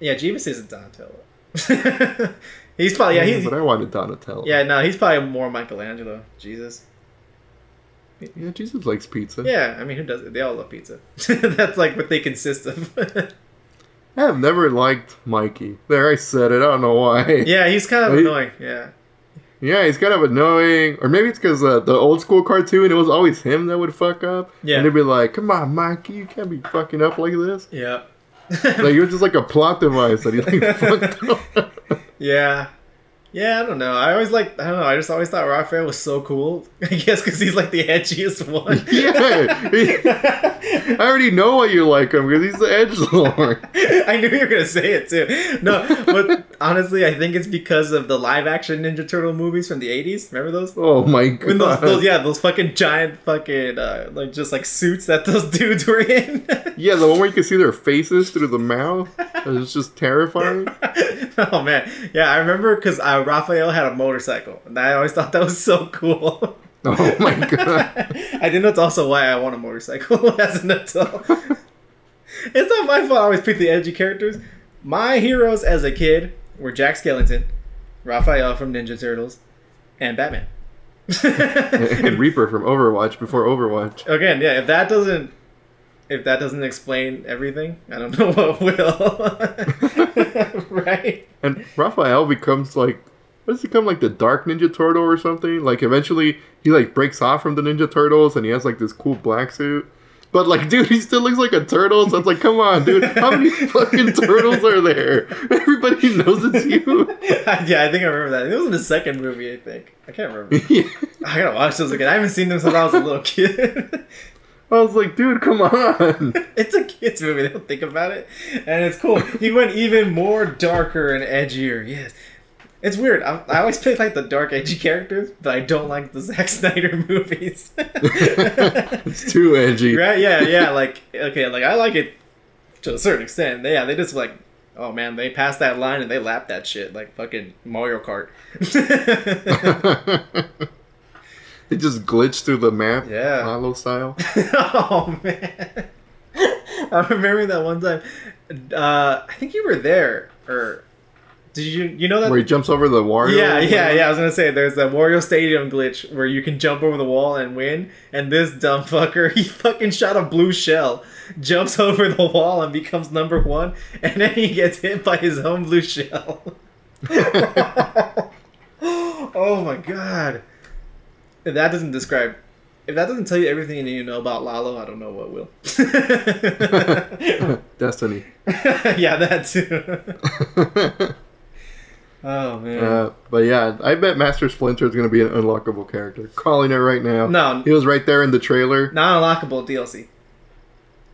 B: Yeah, Jeebus isn't Donatello. he's probably yeah he's
A: but I wanted Donatello.
B: yeah no he's probably more Michelangelo. Jesus.
A: Yeah, Jesus likes pizza.
B: Yeah, I mean who does it? They all love pizza. That's like what they consist of.
A: I have never liked Mikey. There, I said it. I don't know why.
B: yeah, he's kind of
A: He-
B: annoying. Yeah.
A: Yeah, he's kind of annoying. Or maybe it's because uh, the old school cartoon, it was always him that would fuck up.
B: Yeah.
A: And they'd be like, come on, Mikey, you can't be fucking up like this.
B: Yeah.
A: Like, was just like a plot device that he like fucked up.
B: Yeah. Yeah, I don't know. I always like I don't know. I just always thought Raphael was so cool. I guess because he's like the edgiest one.
A: yeah. I already know why you like him because he's the edge lord.
B: I knew you were gonna say it too. No, but honestly, I think it's because of the live action Ninja Turtle movies from the '80s. Remember those?
A: Oh my god.
B: When those, those yeah, those fucking giant fucking uh, like just like suits that those dudes were in.
A: Yeah, the one where you can see their faces through the mouth. It's just terrifying.
B: oh man, yeah, I remember because uh, Raphael had a motorcycle, and I always thought that was so cool.
A: Oh my god.
B: I think that's also why I want a motorcycle as an adult. it's not my fault. I always pick the edgy characters. My heroes as a kid were Jack Skellington, Raphael from Ninja Turtles, and Batman.
A: and Reaper from Overwatch before Overwatch.
B: Again, yeah. If that doesn't, if that doesn't explain everything, I don't know what will. right?
A: And Raphael becomes like, what does he become like the Dark Ninja Turtle or something? Like eventually he like breaks off from the Ninja Turtles and he has like this cool black suit. But like, dude, he still looks like a turtle. So it's like, come on, dude, how many fucking turtles are there? Everybody knows it's you.
B: yeah, I think I remember that. It was in the second movie. I think I can't remember.
A: Yeah.
B: I gotta watch those again. I haven't seen them since I was a little kid.
A: I was like, dude, come on.
B: it's a kids movie. They don't think about it, and it's cool. He went even more darker and edgier. Yes, it's weird. I, I always pick like the dark, edgy characters, but I don't like the Zack Snyder movies.
A: it's too edgy.
B: right? Yeah, yeah. Like okay, like I like it to a certain extent. Yeah, they just like. Oh man, they passed that line and they lapped that shit like fucking Mario Kart.
A: it just glitched through the map,
B: Yeah.
A: Halo style.
B: oh man, I remember that one time. Uh, I think you were there, or did you? You know that?
A: Where he jumps over the Wario.
B: yeah, yeah, yeah. I was gonna say there's that Wario Stadium glitch where you can jump over the wall and win, and this dumb fucker he fucking shot a blue shell, jumps over the wall and becomes number one, and then he gets hit by his own blue shell. oh my god! If that doesn't describe, if that doesn't tell you everything you need to know about Lalo, I don't know what will.
A: Destiny.
B: yeah, that too. Oh man.
A: Uh, but yeah, I bet Master Splinter is going to be an unlockable character. Calling it right now.
B: no,
A: He was right there in the trailer
B: not unlockable DLC.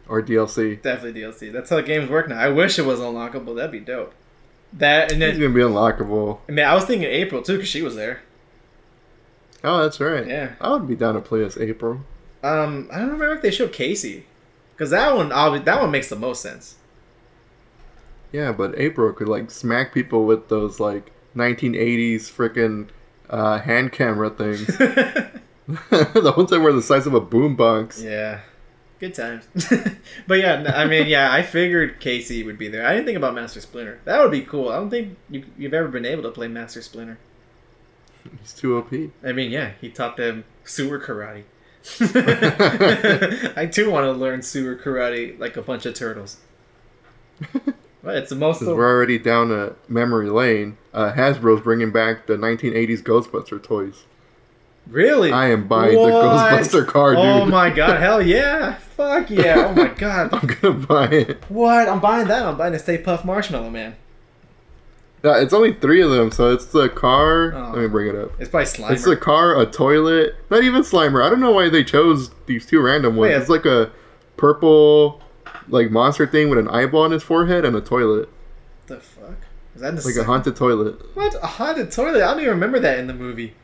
A: or DLC.
B: Definitely DLC. That's how games work now. I wish it was unlockable. That'd be dope. That and
A: He's
B: then
A: going to be unlockable.
B: I mean, I was thinking April too because she was there.
A: Oh, that's right.
B: Yeah.
A: I would be down to play as April.
B: Um, I don't remember if they showed Casey, because that one, that one makes the most sense.
A: Yeah, but April could like smack people with those like 1980s freaking uh, hand camera things. the ones that were the size of a boombox.
B: yeah, good times. but yeah, I mean, yeah, I figured Casey would be there. I didn't think about Master Splinter. That would be cool. I don't think you, you've ever been able to play Master Splinter.
A: He's too OP.
B: I mean, yeah, he taught them sewer karate. I too want to learn sewer karate like a bunch of turtles. It's the most.
A: Since we're already down a memory lane, uh, Hasbro's bringing back the 1980s Ghostbuster toys.
B: Really?
A: I am buying the Ghostbuster car, dude.
B: Oh my god! Hell yeah! Fuck yeah! Oh my god!
A: I'm gonna buy it.
B: What? I'm buying that. I'm buying the Stay Puft Marshmallow Man.
A: Yeah, it's only three of them, so it's the car.
B: Oh.
A: Let me bring it up.
B: It's by Slimer.
A: It's the car, a toilet. Not even Slimer. I don't know why they chose these two random ones.
B: Wait,
A: it's like a purple, like monster thing with an eyeball on his forehead and a toilet,
B: the fuck? Is that in the
A: like a haunted toilet.
B: What? A haunted toilet? I don't even remember that in the movie.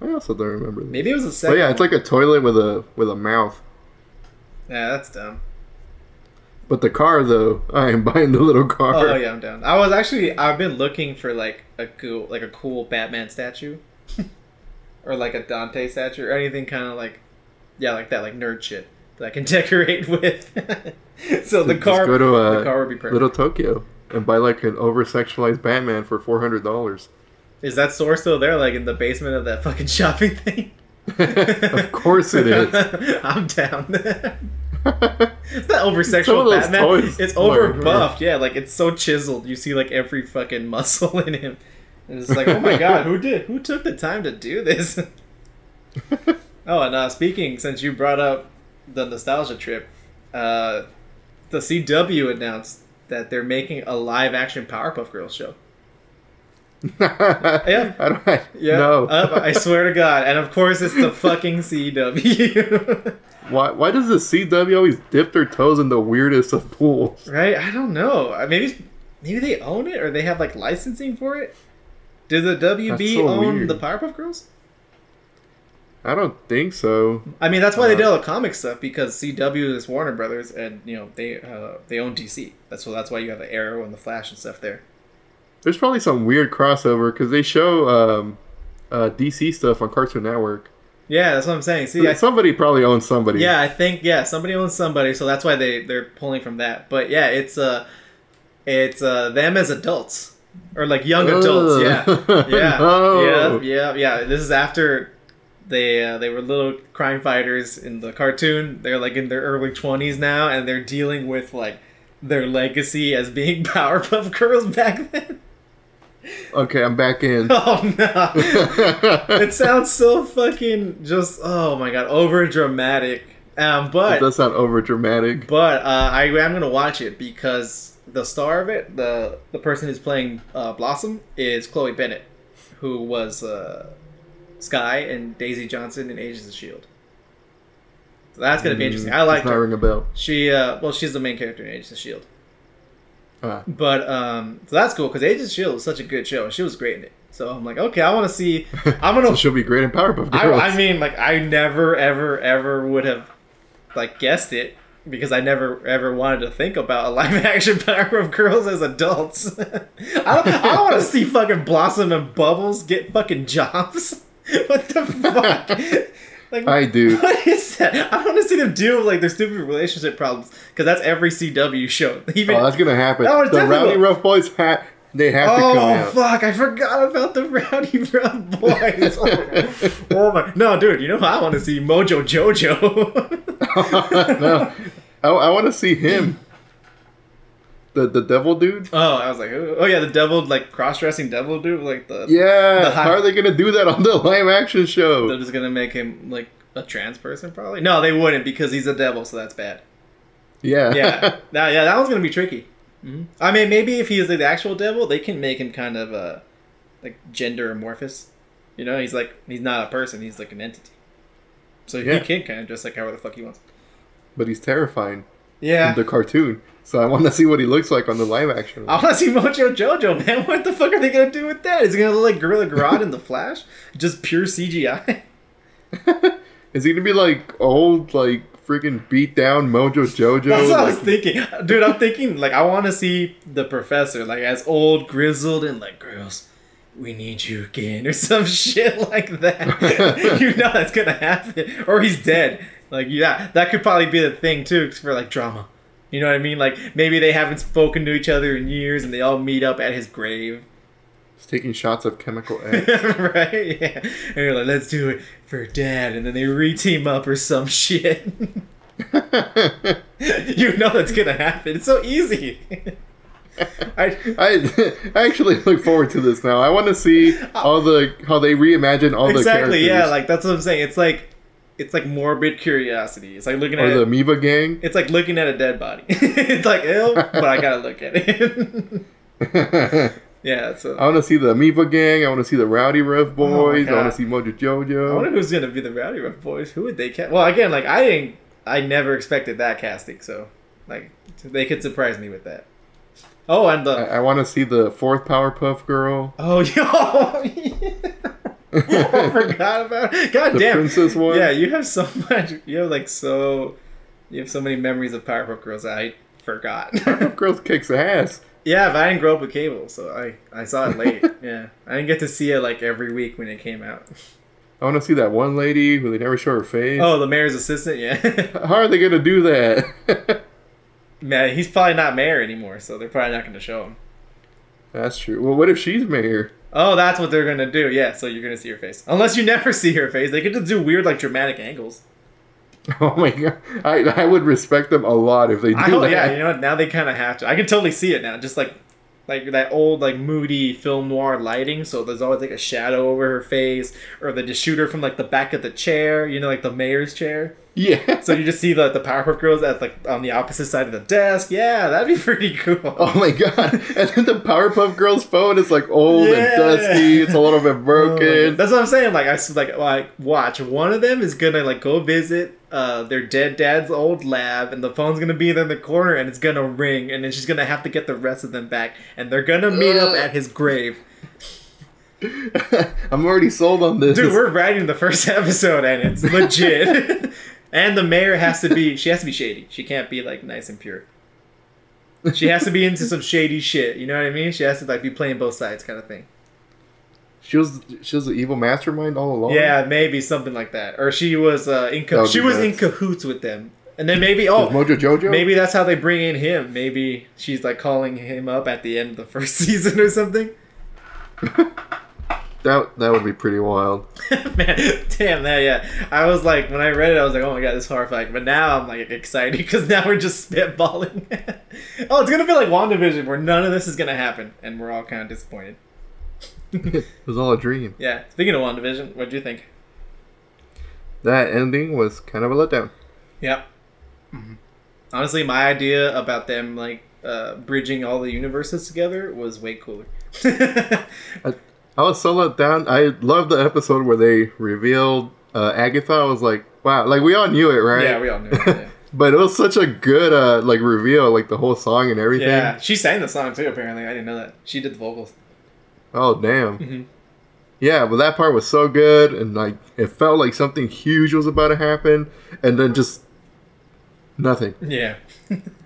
A: I also don't remember. This.
B: Maybe it was the
A: But
B: second.
A: yeah, it's like a toilet with a with a mouth.
B: Yeah, that's dumb.
A: But the car, though, I am buying the little car.
B: Oh yeah, I'm down. I was actually I've been looking for like a cool like a cool Batman statue, or like a Dante statue, or anything kind of like yeah, like that, like nerd shit that I can decorate with. so the
A: Just
B: car,
A: go to uh,
B: the car would be perfect.
A: Little Tokyo and buy like an over sexualized Batman for four hundred dollars.
B: Is that store still there, like in the basement of that fucking shopping thing?
A: of course it is.
B: I'm down. it's not over sexual Batman. It's over buffed. Yeah, like it's so chiseled. You see like every fucking muscle in him. And it's like, oh my god, who did? Who took the time to do this? oh, and uh, speaking, since you brought up the nostalgia trip, uh, the CW announced that they're making a live action Powerpuff Girls show.
A: yeah. I don't. I,
B: Yeah,
A: No.
B: uh, I swear to God, and of course it's the fucking CW.
A: why? Why does the CW always dip their toes in the weirdest of pools?
B: right? I don't know. Uh, Maybe maybe they own it or they have like licensing for it. Does the WB
A: so
B: own
A: weird.
B: the Powerpuff Girls?
A: I don't think so.
B: I mean, that's why they
A: Uh,
B: did all the comic stuff because CW is Warner Brothers, and you know they uh, they own DC. That's so that's why you have the Arrow and the Flash and stuff there.
A: There's probably some weird crossover because they show um, uh, DC stuff on Cartoon Network.
B: Yeah, that's what I'm saying. See, I,
A: somebody probably owns somebody.
B: yeah, I think yeah, somebody owns somebody, so that's why they they're pulling from that. But yeah, it's uh, it's uh them as adults or like young adults. Yeah, yeah,
A: No.
B: yeah, yeah, yeah. This is after they uh, they were little crime fighters in the cartoon. They're like in their early twenties now, and they're dealing with like their legacy as being Powerpuff Girls back then.
A: Okay, I'm back in.
B: Oh no! it sounds so fucking just oh my god over dramatic. Um,
A: it
B: but
A: does sound over dramatic.
B: but uh, I am gonna watch it because the star of it, the the person who's playing uh, Blossom, is Chloe Bennet, who was uh, Skye and Daisy Johnson in Agents of Shield. So that's gonna be interesting. I like her.
A: ring a bell.
B: She uh, well, she's the main character in Agents of Shield.
A: Ah.
B: But um, so that's cool because Agents of Shield is such a good show, and she was great in it. So I'm like, okay, I want to see. I'm gonna
A: so she'll be great in Powerpuff
B: I,
A: Girls.
B: I mean, like, I never, ever, ever would have, like, guessed it because I never, ever wanted to think about a live action Powerpuff Girls as adults. I don't, I don't want to see fucking Blossom and Bubbles get fucking jobs. what the fuck? like,
A: I do.
B: what is that? I want to see them deal with, like, their stupid relationship problems because that's every CW show. Even,
A: Oh, that's gonna happen.
B: Oh,
A: the Rowdy. Rough Boys hat. They have to come out.
B: Oh
A: out.
B: fuck! I forgot about the Rowdyruff Boys. oh, oh my! No, dude. You know who I want to see Mojo Jojo.
A: no, I, I want to see him. The the devil dude.
B: oh, I was like, oh yeah, the devil like cross-dressing devil dude, like the
A: Yeah.
B: The high-
A: How are they gonna do that on the live action show?
B: They're just gonna make him like a trans person, probably. No, they wouldn't because he's a devil, so that's bad.
A: yeah.
B: Yeah, now yeah, that one's gonna be tricky. Mhm. I mean, maybe if he is like the actual devil, they can make him kind of uh like gender amorphous. You know, he's like he's not a person; he's like an entity. So
A: Yeah.
B: he can kind of dress like however the fuck he wants.
A: but he's terrifying
B: Yeah,
A: the cartoon. So I want to see what he looks like on the live action.
B: I want to see Mojo Jojo, man. What the fuck are they gonna do with that? Is he gonna look like Gorilla Grodd in the Flash? Just pure CGI?
A: Is he gonna be like old, like freaking beat down Mojo Jojo?
B: That's what I was
A: Like-
B: thinking, dude. I'm thinking like I want to see the professor like as old, grizzled, and like girls. We need you again, or some shit like that. you know that's gonna happen, or he's dead. Like yeah, that could probably be the thing too for like drama. You know what I mean? Like maybe they haven't spoken to each other in years, and they all meet up at his grave.
A: He's taking shots of chemical X.
B: right? Yeah. And you're like, let's do it for dad, and then they re-team up or some shit. you know that's gonna happen. It's so easy. I
A: I I actually look forward to this now. I want to see all the how they reimagine all the
B: exactly yeah, like that's what I'm saying. It's like it's like morbid curiosity. It's like looking
A: or
B: at
A: the Amoeba Gang.
B: it's like looking at a dead body. it's like ill, but I gotta look at it. Yeah, so I
A: want to see the Amoeba Gang. I want to see the Rowdyruff Boys. I want to see Mojo Jojo.
B: I wonder who's gonna be the Rowdyruff Boys. Who would they cast? Well, again, like I didn't, I never expected that casting. So, like, they could surprise me with that. Oh, and the
A: I, I want to see the fourth Powerpuff Girl.
B: oh yo, I forgot about. It. God
A: The
B: damn.
A: princess one.
B: Yeah, you have so much. You have like so. You have so many memories of Powerpuff Girls. that I forgot.
A: Powerpuff Girls kicks ass.
B: yeah, but I didn't grow up with cable, so I I saw it late. yeah, I didn't get to see it like every week when it came out.
A: I want to see that one lady who they never show her face.
B: Oh, the mayor's assistant. Yeah.
A: How are they gonna do that?
B: Man, he's probably not mayor anymore, so they're probably not going to show him.
A: That's true. Well, what if she's mayor?
B: Oh, that's what they're gonna do. Yeah, so you're gonna see her face. Unless you never see her face, they could just do weird, like dramatic angles.
A: Oh my god, I I would respect them a lot if they do
B: I hope,
A: that.
B: yeah, you know what? Now they kind of have to. I can totally see it now, just like like that old like moody film noir lighting. So there's always like a shadow over her face, or they just shoot her from like the back of the chair. You know, like the mayor's chair.
A: Yeah.
B: So you just see the the Powerpuff Girls at like on the opposite side of the desk. Yeah, that'd be pretty cool.
A: Oh my god! And then the Powerpuff Girls phone is like old
B: Yeah.
A: and dusty. It's a little bit
B: Oh,
A: broken.
B: That's what I'm saying. Like I like like watch one of them is gonna like go visit uh their dead dad's old lab, and the phone's gonna be there in the corner, and it's gonna ring, and then she's gonna have to get the rest of them back, and they're gonna meet up at his grave.
A: I'm already sold on this.
B: Dude, we're writing the first episode, and it's legit. and the mayor has to be she has to be shady. She can't be like nice and pure. She has to be into some shady shit. You know what I mean? She has to like be playing both sides, kind of thing.
A: she was she was the evil mastermind all along.
B: Yeah, maybe something like that. Or she was uh, in ca- she was in cahoots with them. And then maybe oh
A: Mojo Jojo.
B: maybe that's how they bring in him. Maybe she's like calling him up at the end of the first season or something.
A: that that would be pretty wild.
B: Man, damn that yeah. I was like when I read it, I was like, oh my god, this is horrifying. But now I'm like excited because now we're just spitballing. oh, it's gonna be like WandaVision where none of this is gonna happen, and we're all kind of disappointed.
A: it was all a dream.
B: Yeah. Speaking of WandaVision, what do you think?
A: That ending was kind of a letdown.
B: Yep. Honestly, my idea about them like uh, bridging all the universes together was way cooler.
A: I was so let down. I loved the episode where they revealed uh, Agatha. I was like, wow, like we all knew it, right?
B: Yeah, we all knew. It, yeah.
A: But it was such a good uh, like reveal, like the whole song and everything.
B: yeah, she sang the song too. Apparently, I didn't know that she did the vocals.
A: Oh damn.
B: Mhm.
A: Yeah, but that part was so good, and like it felt like something huge was about to happen, and then just nothing.
B: Yeah,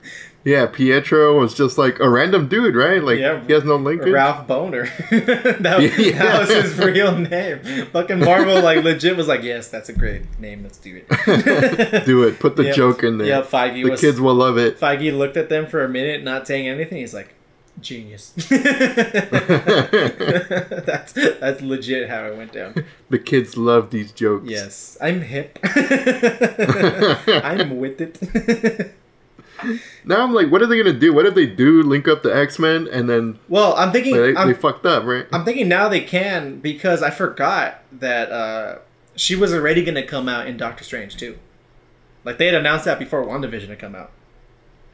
A: Yeah, Pietro was just like a random dude, right? Like
B: Yeah.
A: he has no linkage.
B: Ralph Bohner. that,
A: Yeah.
B: that was his real name. Fucking Marvel, like legit, was like, yes, that's a great name. Let's do it.
A: Do it. Put the
B: Yep.
A: joke in there.
B: Yeah, Feige
A: the
B: was.
A: kids will love it.
B: Feige looked at them for a minute, not saying anything. He's like, genius. that's that's legit how it went down.
A: The kids love these jokes.
B: Yes, I'm hip. I'm with it.
A: Now I'm like, what are they gonna do? What if they do link up the X Men and then
B: well, I'm thinking.
A: they,
B: I'm,
A: they fucked up, right?
B: I'm thinking now they can because I forgot that uh, she was already to come out in Doctor Strange too. Like they had announced that before WandaVision had come out.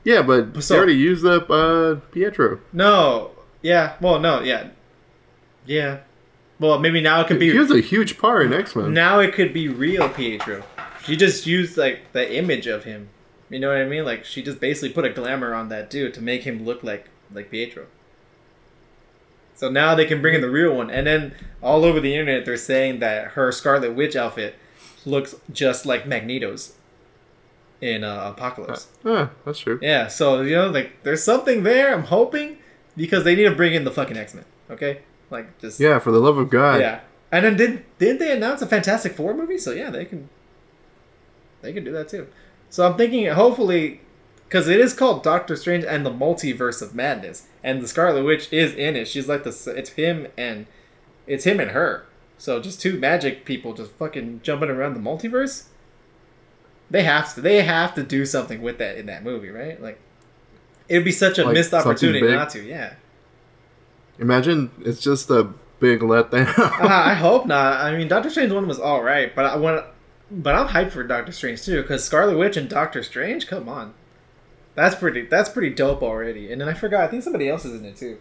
A: Yeah, but
B: So-
A: they already used up uh, Pietro.
B: No, yeah, well, no, yeah, yeah. Well, maybe now it could
A: he
B: be
A: was a huge part in X Men.
B: now it could be real Pietro. She just used like the image of him. You know what I mean? Like she just basically put a glamour on that dude to make him look like like Pietro. So now they can bring in the real one, and then all over the internet they're saying that her Scarlet Witch outfit looks just like Magneto's in uh, Apocalypse.
A: Ah, that's true.
B: Yeah, so you know, like there's something there. I'm hoping because they need to bring in the fucking X Men. Okay, like just
A: Yeah, for the love of God.
B: yeah. And then did did they announce a Fantastic Four movie? So yeah, they can they can do that too. So I'm thinking hopefully because it is called Doctor Strange and the Multiverse of Madness, and the Scarlet Witch is in it. She's like the it's him and it's him and her. So just two magic people just fucking jumping around the multiverse. They have to. They have to do something with that in that movie, right? Like, it'd be such a
A: Like
B: missed opportunity not to. Yeah.
A: Imagine it's just a big letdown.
B: uh, I hope not. I mean, Doctor Strange one was all right, but I want, but I'm hyped for Doctor Strange too because Scarlet Witch and Doctor Strange. Come on, that's pretty. That's pretty dope already. And then I forgot. I think somebody else is in it too.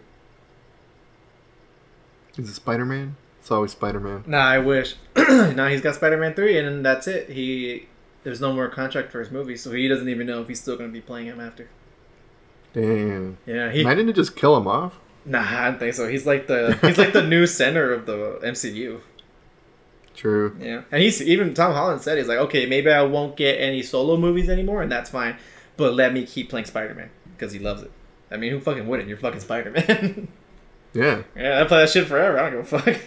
A: Is it Spider Man? It's always Spider Man.
B: Nah, I wish. now he's got Spider Man three, and then that's it. He there's no more contract for his movie, so he doesn't even know if he's still going to be playing him after.
A: Damn.
B: Yeah, he.
A: Why didn't it just kill him off?
B: Nah, I don't think so. He's like the he's like the new center of the MCU.
A: True.
B: Yeah, and he's even Tom Holland said he's like, okay, maybe I won't get any solo movies anymore, and that's fine, but let me keep playing Spider Man because he loves it. I mean, who fucking wouldn't? You're fucking Spider Man.
A: Yeah.
B: yeah, I play that shit forever. I don't give a fuck.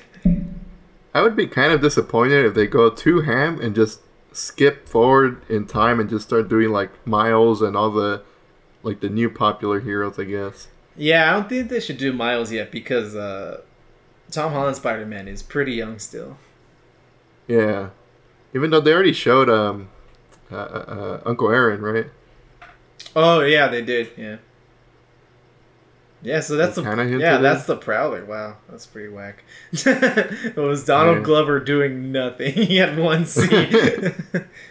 A: I would be kind of disappointed if they go too ham and just skip forward in time and just start doing like Miles and all the like the new popular heroes, I guess.
B: Yeah, I don't think they should do Miles yet because uh, Tom Holland Spider Man is pretty young still.
A: Yeah, even though they already showed um, uh, uh, uh, Uncle Aaron, right?
B: Oh yeah, they did. Yeah. Yeah, so that's the yeah,
A: at
B: that's the Prowler. Wow, that's pretty whack. it was Donald
A: Yeah.
B: Glover doing nothing. he had one scene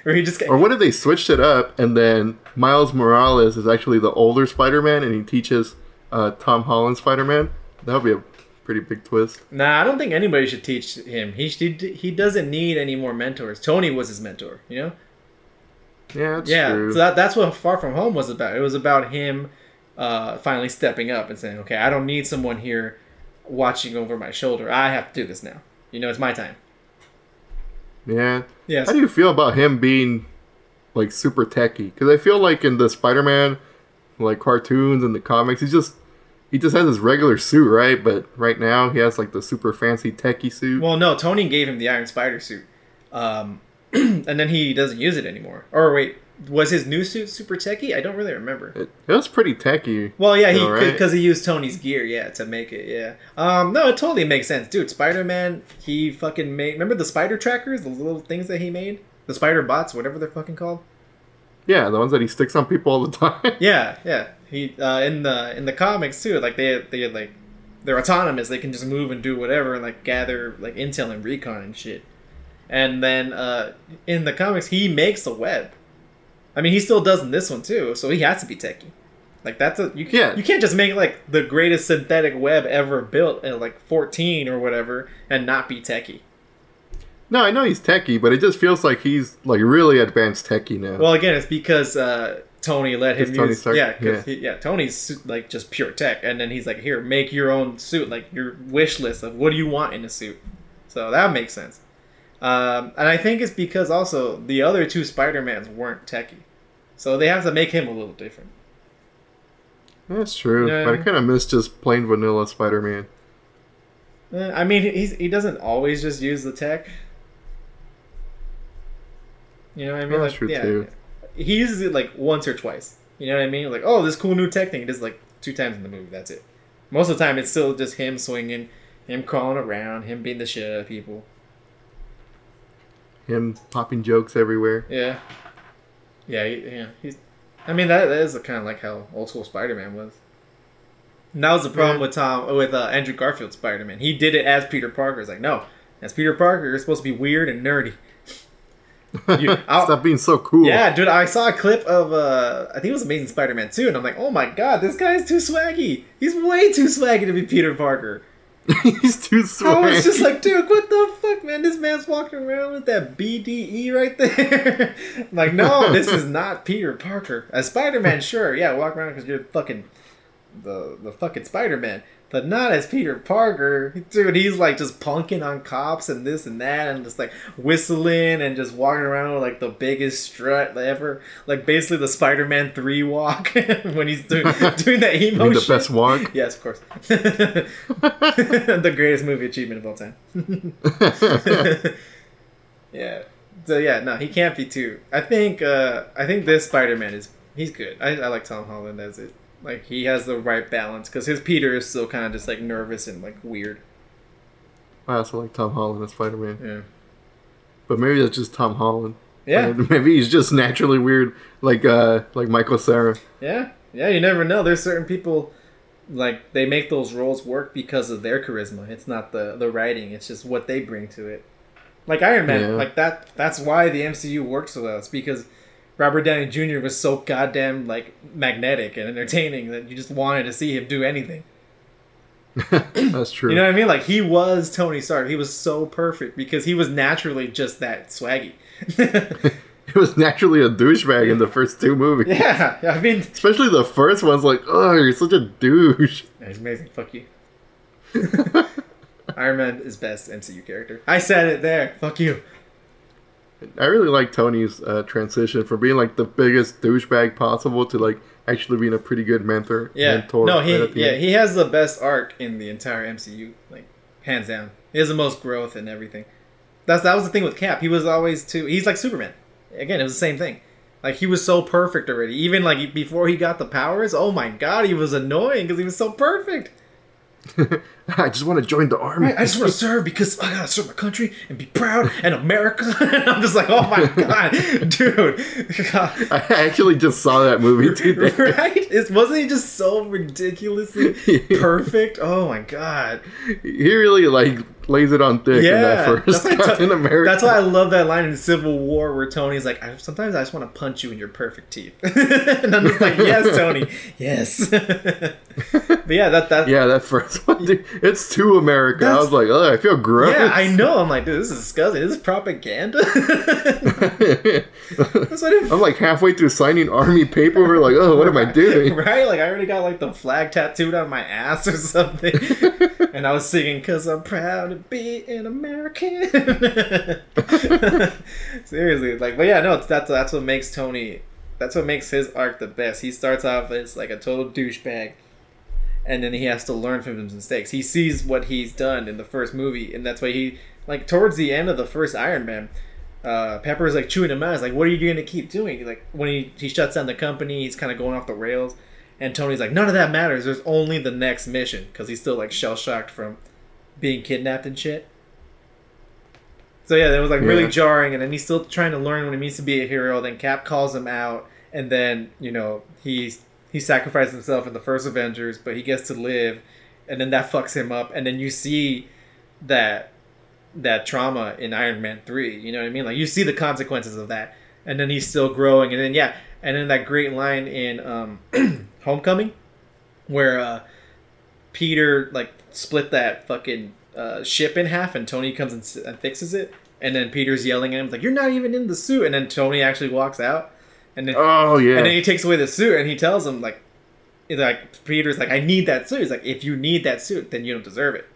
B: where he just got,
A: Or what if they switched it up and then Miles Morales is actually the older Spider-Man and he teaches uh, Tom Holland Spider-Man? That would be a pretty big twist.
B: Nah, I don't think anybody should teach him. He he, he doesn't need any more mentors. Tony was his mentor, you know.
A: Yeah, that's
B: yeah,
A: true.
B: so that, that's what Far From Home was about. It was about him uh, finally stepping up and saying, "Okay, I don't need someone here watching over my shoulder. I have to do this now. You know, it's my time."
A: yeah.
B: Yes.
A: How do you feel about him being like super techy? Because I feel like in the Spider-Man like cartoons and the comics, he's just he just has his regular suit, right? But right now he has like the super fancy techie suit.
B: Well, no, Tony gave him the Iron Spider suit, um, and then he doesn't use it anymore. Or wait, was his new suit super techie? I don't really remember.
A: it, it was pretty techie.
B: Well, yeah, he
A: All right.
B: because he used Tony's gear, yeah, to make it. Yeah. Um, no, it totally makes sense, dude. Spider Man, he fucking made. Remember the spider trackers, the little things that he made, the spider bots, whatever they're fucking called.
A: Yeah, the ones that he sticks on people all the time.
B: Yeah, yeah. He uh, in the in the comics too. Like they they like they're autonomous. They can just move and do whatever and like gather like intel and recon and shit. And then uh, in the comics, he makes a web. I mean, he still does in this one too. So he has to be techie. Like that's a you can't
A: Yeah.
B: you can't just make like the greatest synthetic web ever built at like 14 or whatever and not be techie.
A: No, I know he's techie, but it just feels like he's like really advanced techie now.
B: Well, again, it's because uh, Tony let him
A: Tony
B: use.
A: Stark,
B: yeah,
A: yeah.
B: He, yeah. Tony's like just pure tech, and then he's like, "Here, make your own suit, like your wish list of what do you want in a suit." So that makes sense. Um, and I think it's because also the other two Spider Mans weren't techie, so they have to make him a little different.
A: That's true, but I kind of miss just plain vanilla Spider-Man.
B: Eh, I mean, he's he doesn't always just use the tech. You know what I mean?
A: That's
B: like,
A: true,
B: yeah,
A: too.
B: He uses it like once or twice. You know what I mean? Like, oh, this cool new tech thing. He does like two times in the movie. That's it. Most of the time, it's still just him swinging, him crawling around, him beating the shit out of people.
A: Him popping jokes everywhere.
B: Yeah, yeah, he, yeah. He's. I mean, that, that is kind of like how old school Spider-Man was. And that was the problem
A: Yeah.
B: with Tom with uh, Andrew Garfield Spider-Man. He did it as Peter Parker. It's like, no, as Peter Parker, you're supposed to be weird and nerdy. You-
A: Stop being so cool.
B: Yeah, dude, I saw a clip of uh I think it was Amazing Spider-Man 2 and I'm like, "Oh my god, this guy's too swaggy. He's way too swaggy to be Peter Parker."
A: he's too
B: swaggy.
A: I
B: was just like, "Dude, what the fuck, man? This man's walking around with that BDE right there." I'm like, "No, this is not Peter Parker. As Spider-Man, sure. Yeah, walk around cuz you're fucking the the fucking Spider-Man." But not as Peter Parker, dude. He's like just punking on cops and this and that, and just like whistling and just walking around with like the biggest strut ever, like basically the Spider-Man three walk when he's doing doing that emo
A: mean, the
B: shit.
A: best walk.
B: Yes, of course. the greatest movie achievement of all time. yeah. So yeah, no, he can't be too. I think uh I think this Spider-Man is he's good. I, I like Tom Holland as it. Like he has the right balance because his Peter is still kind of just like nervous and like weird.
A: I also like Tom Holland as Spider-Man,
B: Yeah.
A: but maybe that's just Tom Holland.
B: Yeah.
A: Like, maybe he's just naturally weird, like uh, like Michael Cera.
B: Yeah. Yeah. You never know. There's certain people like they make those roles work because of their charisma. It's not the the writing. It's just what they bring to it. Like Iron Man,
A: Yeah.
B: like that. That's why the MCU works so well. It's because Robert Downey Jr. was so goddamn like magnetic and entertaining that you just wanted to see him do anything.
A: that's true.
B: You know what I mean? Like he was Tony Stark. He was so perfect because he was naturally just that swaggy.
A: he was naturally a douchebag in the first two movies.
B: yeah, I mean,
A: Especially the first one's like, oh, you're such a douche.
B: He's amazing. Fuck you. Iron Man is best MCU character. I said it there. Fuck you.
A: I really like Tony's uh, transition from being like the biggest douchebag possible to like actually being a pretty good mentor.
B: Yeah.
A: mentor
B: no, he
A: right
B: yeah
A: end.
B: he has the best arc in the entire MCU, like hands down. He has the most growth and everything. That's that was the thing with Cap. He was always too. He's like Superman. Again, it was the same thing. Like he was so perfect already. Even like before he got the powers, oh my god, he was annoying because he was so perfect.
A: I just want to join the army.
B: I just want to serve because I gotta serve my country and be proud and America. and I'm just like, oh my god, dude.
A: I actually just saw that movie today.
B: right? It, wasn't he just so ridiculously perfect? Oh my god.
A: He really like lays it on thick in that first
B: that's why,
A: Captain America.
B: that's why I love that line in Civil War where Tony's like, I, sometimes I just want to punch you in your perfect teeth. and I'm just like, yes, Tony, yes. but yeah, that that
A: yeah, that first one, dude, it's too America. I was like, oh, I feel gross.
B: yeah, I know. I'm like, dude, this is disgusting. This is propaganda. That's what it
A: I'm like halfway through signing army paperwork. Like, oh, what am I doing?
B: Right? Like I already got like the flag tattooed on my ass or something. and I was singing cuz I'm proud to be an American. Seriously, like but yeah, no, that's that's what makes Tony that's what makes his arc the best. He starts off as like a total douchebag and then he has to learn from his mistakes. He sees what he's done in the first movie and that's why he like towards the end of the first Iron Man uh, Pepper's like chewing him out. He's like, "What are you going to keep doing?" Like when he he shuts down the company, he's kind of going off the rails, and Tony's like, "None of that matters. There's only the next mission," because he's still like shell shocked from being kidnapped and shit. So yeah, that was like really
A: Yeah.
B: jarring, and then he's still trying to learn what it means to be a hero. Then Cap calls him out, and then you know he's he sacrificed himself in the first Avengers, but he gets to live, and then that fucks him up, and then you see that that trauma in Iron Man 3. You know what I mean? Like you see the consequences of that. And then he's still growing and then yeah, and then that great line in um Homecoming where uh Peter like split that fucking uh, ship in half and Tony comes and, and fixes it and then Peter's yelling at him like you're not even in the suit and then Tony actually walks out and then
A: Oh yeah.
B: and then he takes away the suit and he tells him like like Peter's like I need that suit. He's like if you need that suit then you don't deserve it.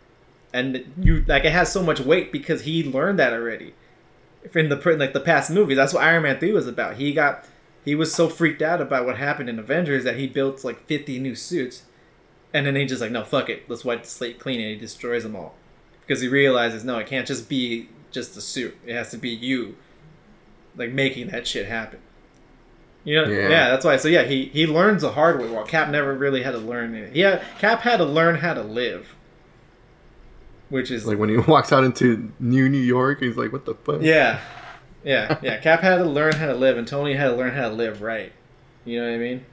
B: And you like it has so much weight because he learned that already. In the in, like the past movies, that's what Iron Man 3 was about. He got he was so freaked out about what happened in Avengers that he built like 50 new suits. And then he just like no fuck it. Let's wipe the slate clean and he destroys them all. Because he realizes no, it can't just be just the suit. It has to be you like making that shit happen. You know, yeah.
A: Yeah.
B: that's why. So yeah, he he learns the hard way. While Cap never really had to learn it. Yeah, Cap had to learn how to live, which is
A: like when he walks out into New New York, he's like, "What the fuck?"
B: yeah, yeah, yeah. Cap had to learn how to live, and Tony had to learn how to live right. You know what I mean?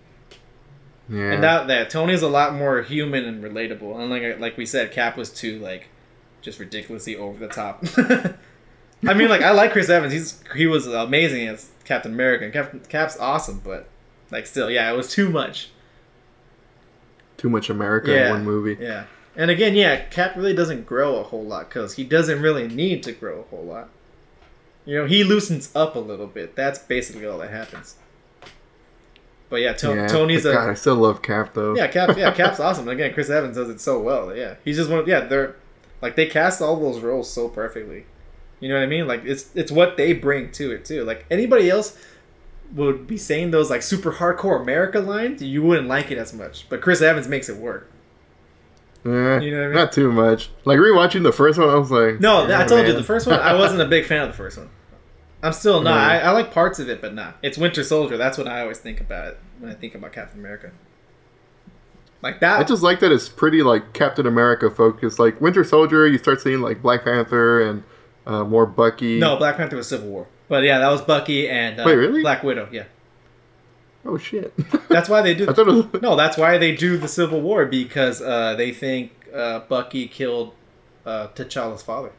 A: Yeah.
B: And that that Tony's a lot more human and relatable. And like like we said, Cap was too like just ridiculously over the top. I mean, like I like Chris Evans. He's he was amazing as Captain America. And Cap, Cap's awesome, but like still, yeah, it was too much.
A: Too much America
B: Yeah.
A: in one movie.
B: Yeah. And again, yeah, Cap really doesn't grow a whole lot because he doesn't really need to grow a whole lot. You know, he loosens up a little bit. That's basically all that happens. But yeah, to-
A: Yeah,
B: Tony's
A: but
B: a
A: God, I still love Cap though.
B: yeah, Cap. Yeah, Cap's awesome. And again, Chris Evans does it so well. Yeah, he's just one. Of, yeah, they're like they cast all those roles so perfectly. You know what I mean? Like it's it's what they bring to it too. Like anybody else would be saying those like super hardcore America lines, you wouldn't like it as much. But Chris Evans makes it work.
A: Eh,
B: You know what I mean?
A: Not too much. Like rewatching the first one, I was like,
B: No,
A: "Yeah,
B: I told you the first one. I wasn't a big fan of the first one. I'm still not.
A: Yeah.
B: I, I like parts of it, but not. It's Winter Soldier. That's what I always think about it when I think about Captain America. Like that.
A: I just like that it's pretty like Captain America focused. Like Winter Soldier, you start seeing like Black Panther and uh, more Bucky.
B: No, Black Panther was Civil War. But yeah, that was Bucky and uh,
A: Wait, really?
B: Black Widow. Yeah,
A: Oh shit.
B: that's why they do.
A: Was.
B: no, that's why they do the Civil War because uh, they think uh, Bucky killed uh, T'Challa's father.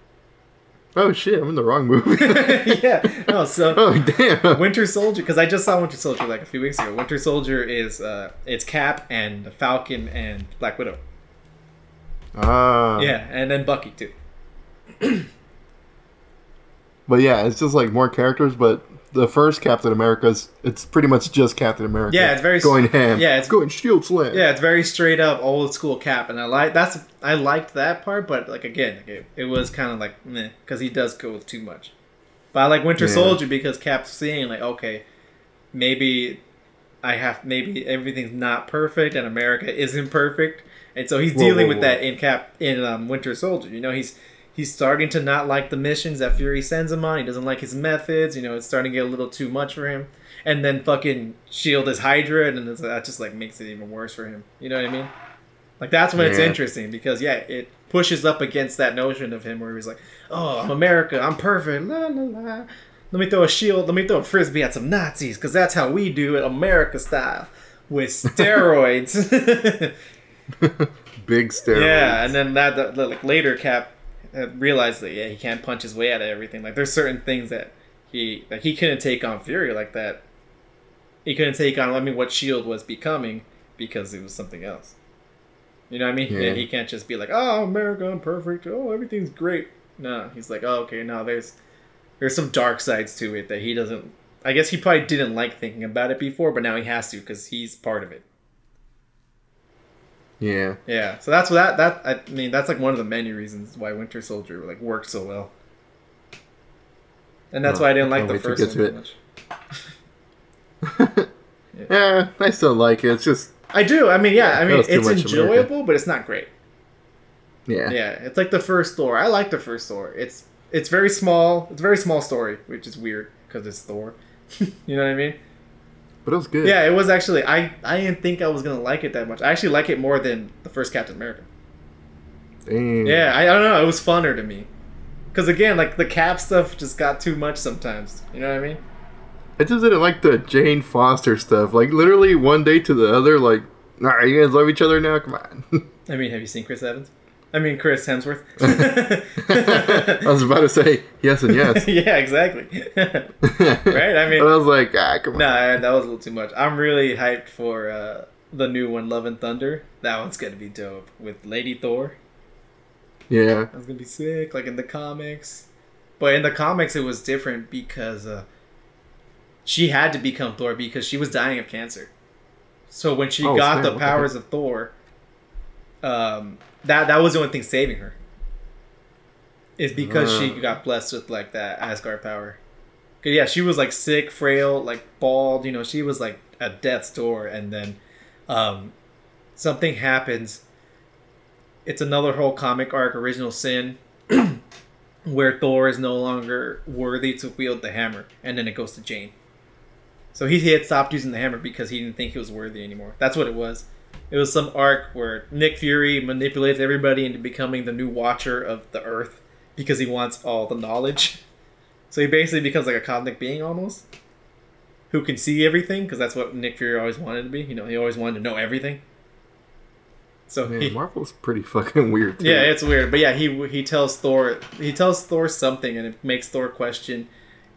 A: Oh shit! I'm in the wrong movie.
B: yeah. No. So
A: oh damn.
B: Winter Soldier, because I just saw Winter Soldier like a few weeks ago. Winter Soldier is uh, it's Cap and Falcon and Black Widow.
A: Ah.
B: Yeah, and then Bucky too.
A: But yeah, it's just like more characters. But the first Captain America's, it's pretty much just Captain America.
B: Yeah, it's very-
A: going ham.
B: yeah, it's-
A: going shield slam.
B: Yeah, it's very straight up old school Cap, and I like that's I liked that part, but like again, it, it was kind of like meh because he does go with too much. But I like Winter
A: Yeah.
B: Soldier because Cap's seeing like okay, maybe I have maybe everything's not perfect and America isn't perfect, and so he's
A: Whoa,
B: dealing
A: whoa,
B: with
A: whoa.
B: that in Cap in um, Winter Soldier. You know, he's he's starting to not like the missions that Fury sends him on. He doesn't like his methods. You know, it's starting to get a little too much for him. And then fucking Shield is Hydra, and it's- that just like makes it even worse for him. You know what I mean? Like that's when it's interesting because yeah, it pushes up against that notion of him where he's like, "Oh, I'm America, I'm perfect." La la la. Let me throw a shield. Let me throw a frisbee at some Nazis because that's how we do it, America style, with steroids.
A: Big steroids.
B: Yeah, and then that, that like later Cap uh, realized that yeah he can't punch his way out of everything. Like there's certain things that he like he couldn't take on Fury like that. He couldn't take on I mean what Shield was becoming because it was something else. You know what I mean?
A: Yeah.
B: He can't just be like, oh America, I'm perfect. Oh everything's great. No, he's like, oh okay, no, there's there's some dark sides to it that he doesn't. I guess he probably didn't like thinking about it before, but now he has to because he's part of it.
A: Yeah.
B: Yeah, so that's what that that I mean that's like one of the many reasons why Winter Soldier like worked so well, and that's
A: Oh,
B: why I didn't like the first
A: get
B: one
A: to it.
B: much.
A: Yeah, I still like it. It's just
B: I do. I mean, yeah.
A: Yeah,
B: I mean, it's enjoyable,
A: America.
B: but it's not great.
A: yeah.
B: Yeah, it's like the first Thor. I like the first Thor. It's it's very small. It's a very small story, which is weird because it's Thor. you know what I mean?
A: But it was good.
B: Yeah, it was actually. I I didn't think I was gonna like it that much. I actually like it more than the first Captain America.
A: Damn.
B: Yeah, I, I don't know. It was funner to me. Because again, like the Cap stuff just got too much sometimes. You know what I mean?
A: I just didn't like the Jane Foster stuff. Like literally one day to the other, like, nah, you guys love each other now? Come on.
B: I mean, have you seen Chris Evans? I mean, Chris Hemsworth.
A: I was about to say yes and yes.
B: yeah, exactly.
A: right?
B: I mean-
A: I was like, ah, come on.
B: nah, that was a little too much. I'm really hyped for uh, the new one, Love and Thunder. That one's gonna be dope with Lady Thor.
A: Yeah.
B: That's gonna be sick, like in the comics. But in the comics, it was different because uh, she had to become Thor because she was dying of cancer. So when she
A: Oh,
B: got
A: snap,
B: the powers of Thor, um, that that was the only thing saving her. Is because she
A: Ah.
B: got blessed with like that Asgard power. 'Cause, yeah, she was like sick, frail, like bald. You know, she was like at death's door, and then um, something happens. It's another whole comic arc, original sin, where Thor is no longer worthy to wield the hammer, and then it goes to Jane. So he, he had stopped using the hammer because he didn't think he was worthy anymore. That's what it was. It was some arc where Nick Fury manipulates everybody into becoming the new Watcher of the Earth because he wants all the knowledge. So he basically becomes like a cosmic being almost, who can see everything because that's what Nick Fury always wanted to be. You know, he always wanted to know everything. So
A: Man,
B: he,
A: Marvel's pretty fucking weird. Too.
B: yeah, it's weird, but yeah, he he tells Thor he tells Thor something, and it makes Thor question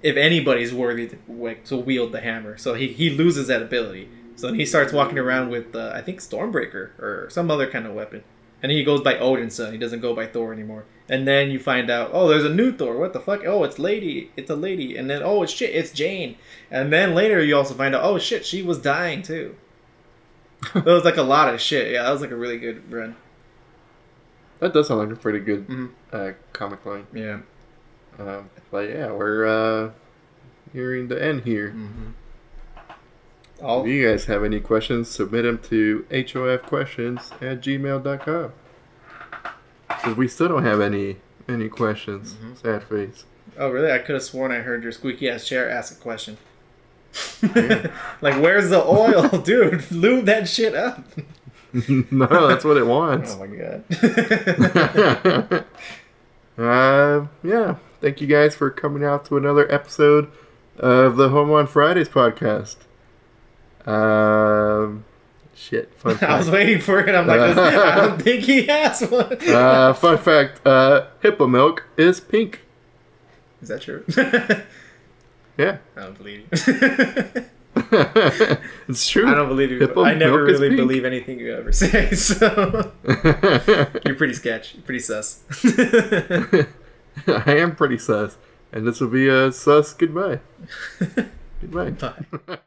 B: if anybody's worthy to, to wield the hammer. So he he loses that ability. So then he starts walking around with uh, I think Stormbreaker or some other kind of weapon, and he goes by Odinson. He doesn't go by Thor anymore. And then you find out, oh, there's a new Thor. What the fuck? Oh, it's lady. It's a lady. And then oh, it's shit. It's Jane. And then later you also find out, oh shit, she was dying too. it was like a lot of shit. Yeah, that was like a really good run.
A: that does sound like a pretty good
B: Mhm.
A: uh, comic line.
B: Yeah.
A: Um, but yeah, we're uh, nearing the end here.
B: Mm-hmm. All
A: If you guys have any questions, submit them to hofquestions at gmail.com. Because we still don't have any any questions.
B: Mhm.
A: Sad face.
B: Oh, really? I could have sworn I heard your squeaky ass chair ask a question.
A: Yeah.
B: like, where's the oil, dude? Lube that shit up.
A: no, that's what it wants.
B: Oh my god.
A: uh, yeah. Thank you guys for coming out to another episode of the Home on Fridays podcast. Um, shit. Fun
B: I was waiting for it. I'm like, I don't think he has one.
A: uh, fun fact. Uh, hippo milk is pink.
B: Is that true?
A: Yeah.
B: I don't believe you.
A: it's true.
B: I don't believe you.
A: Hippo
B: I never really believe anything you ever say. So you're pretty sketch. You're pretty sus.
A: I am pretty sus. And this will be a sus goodbye. goodbye.
B: Bye.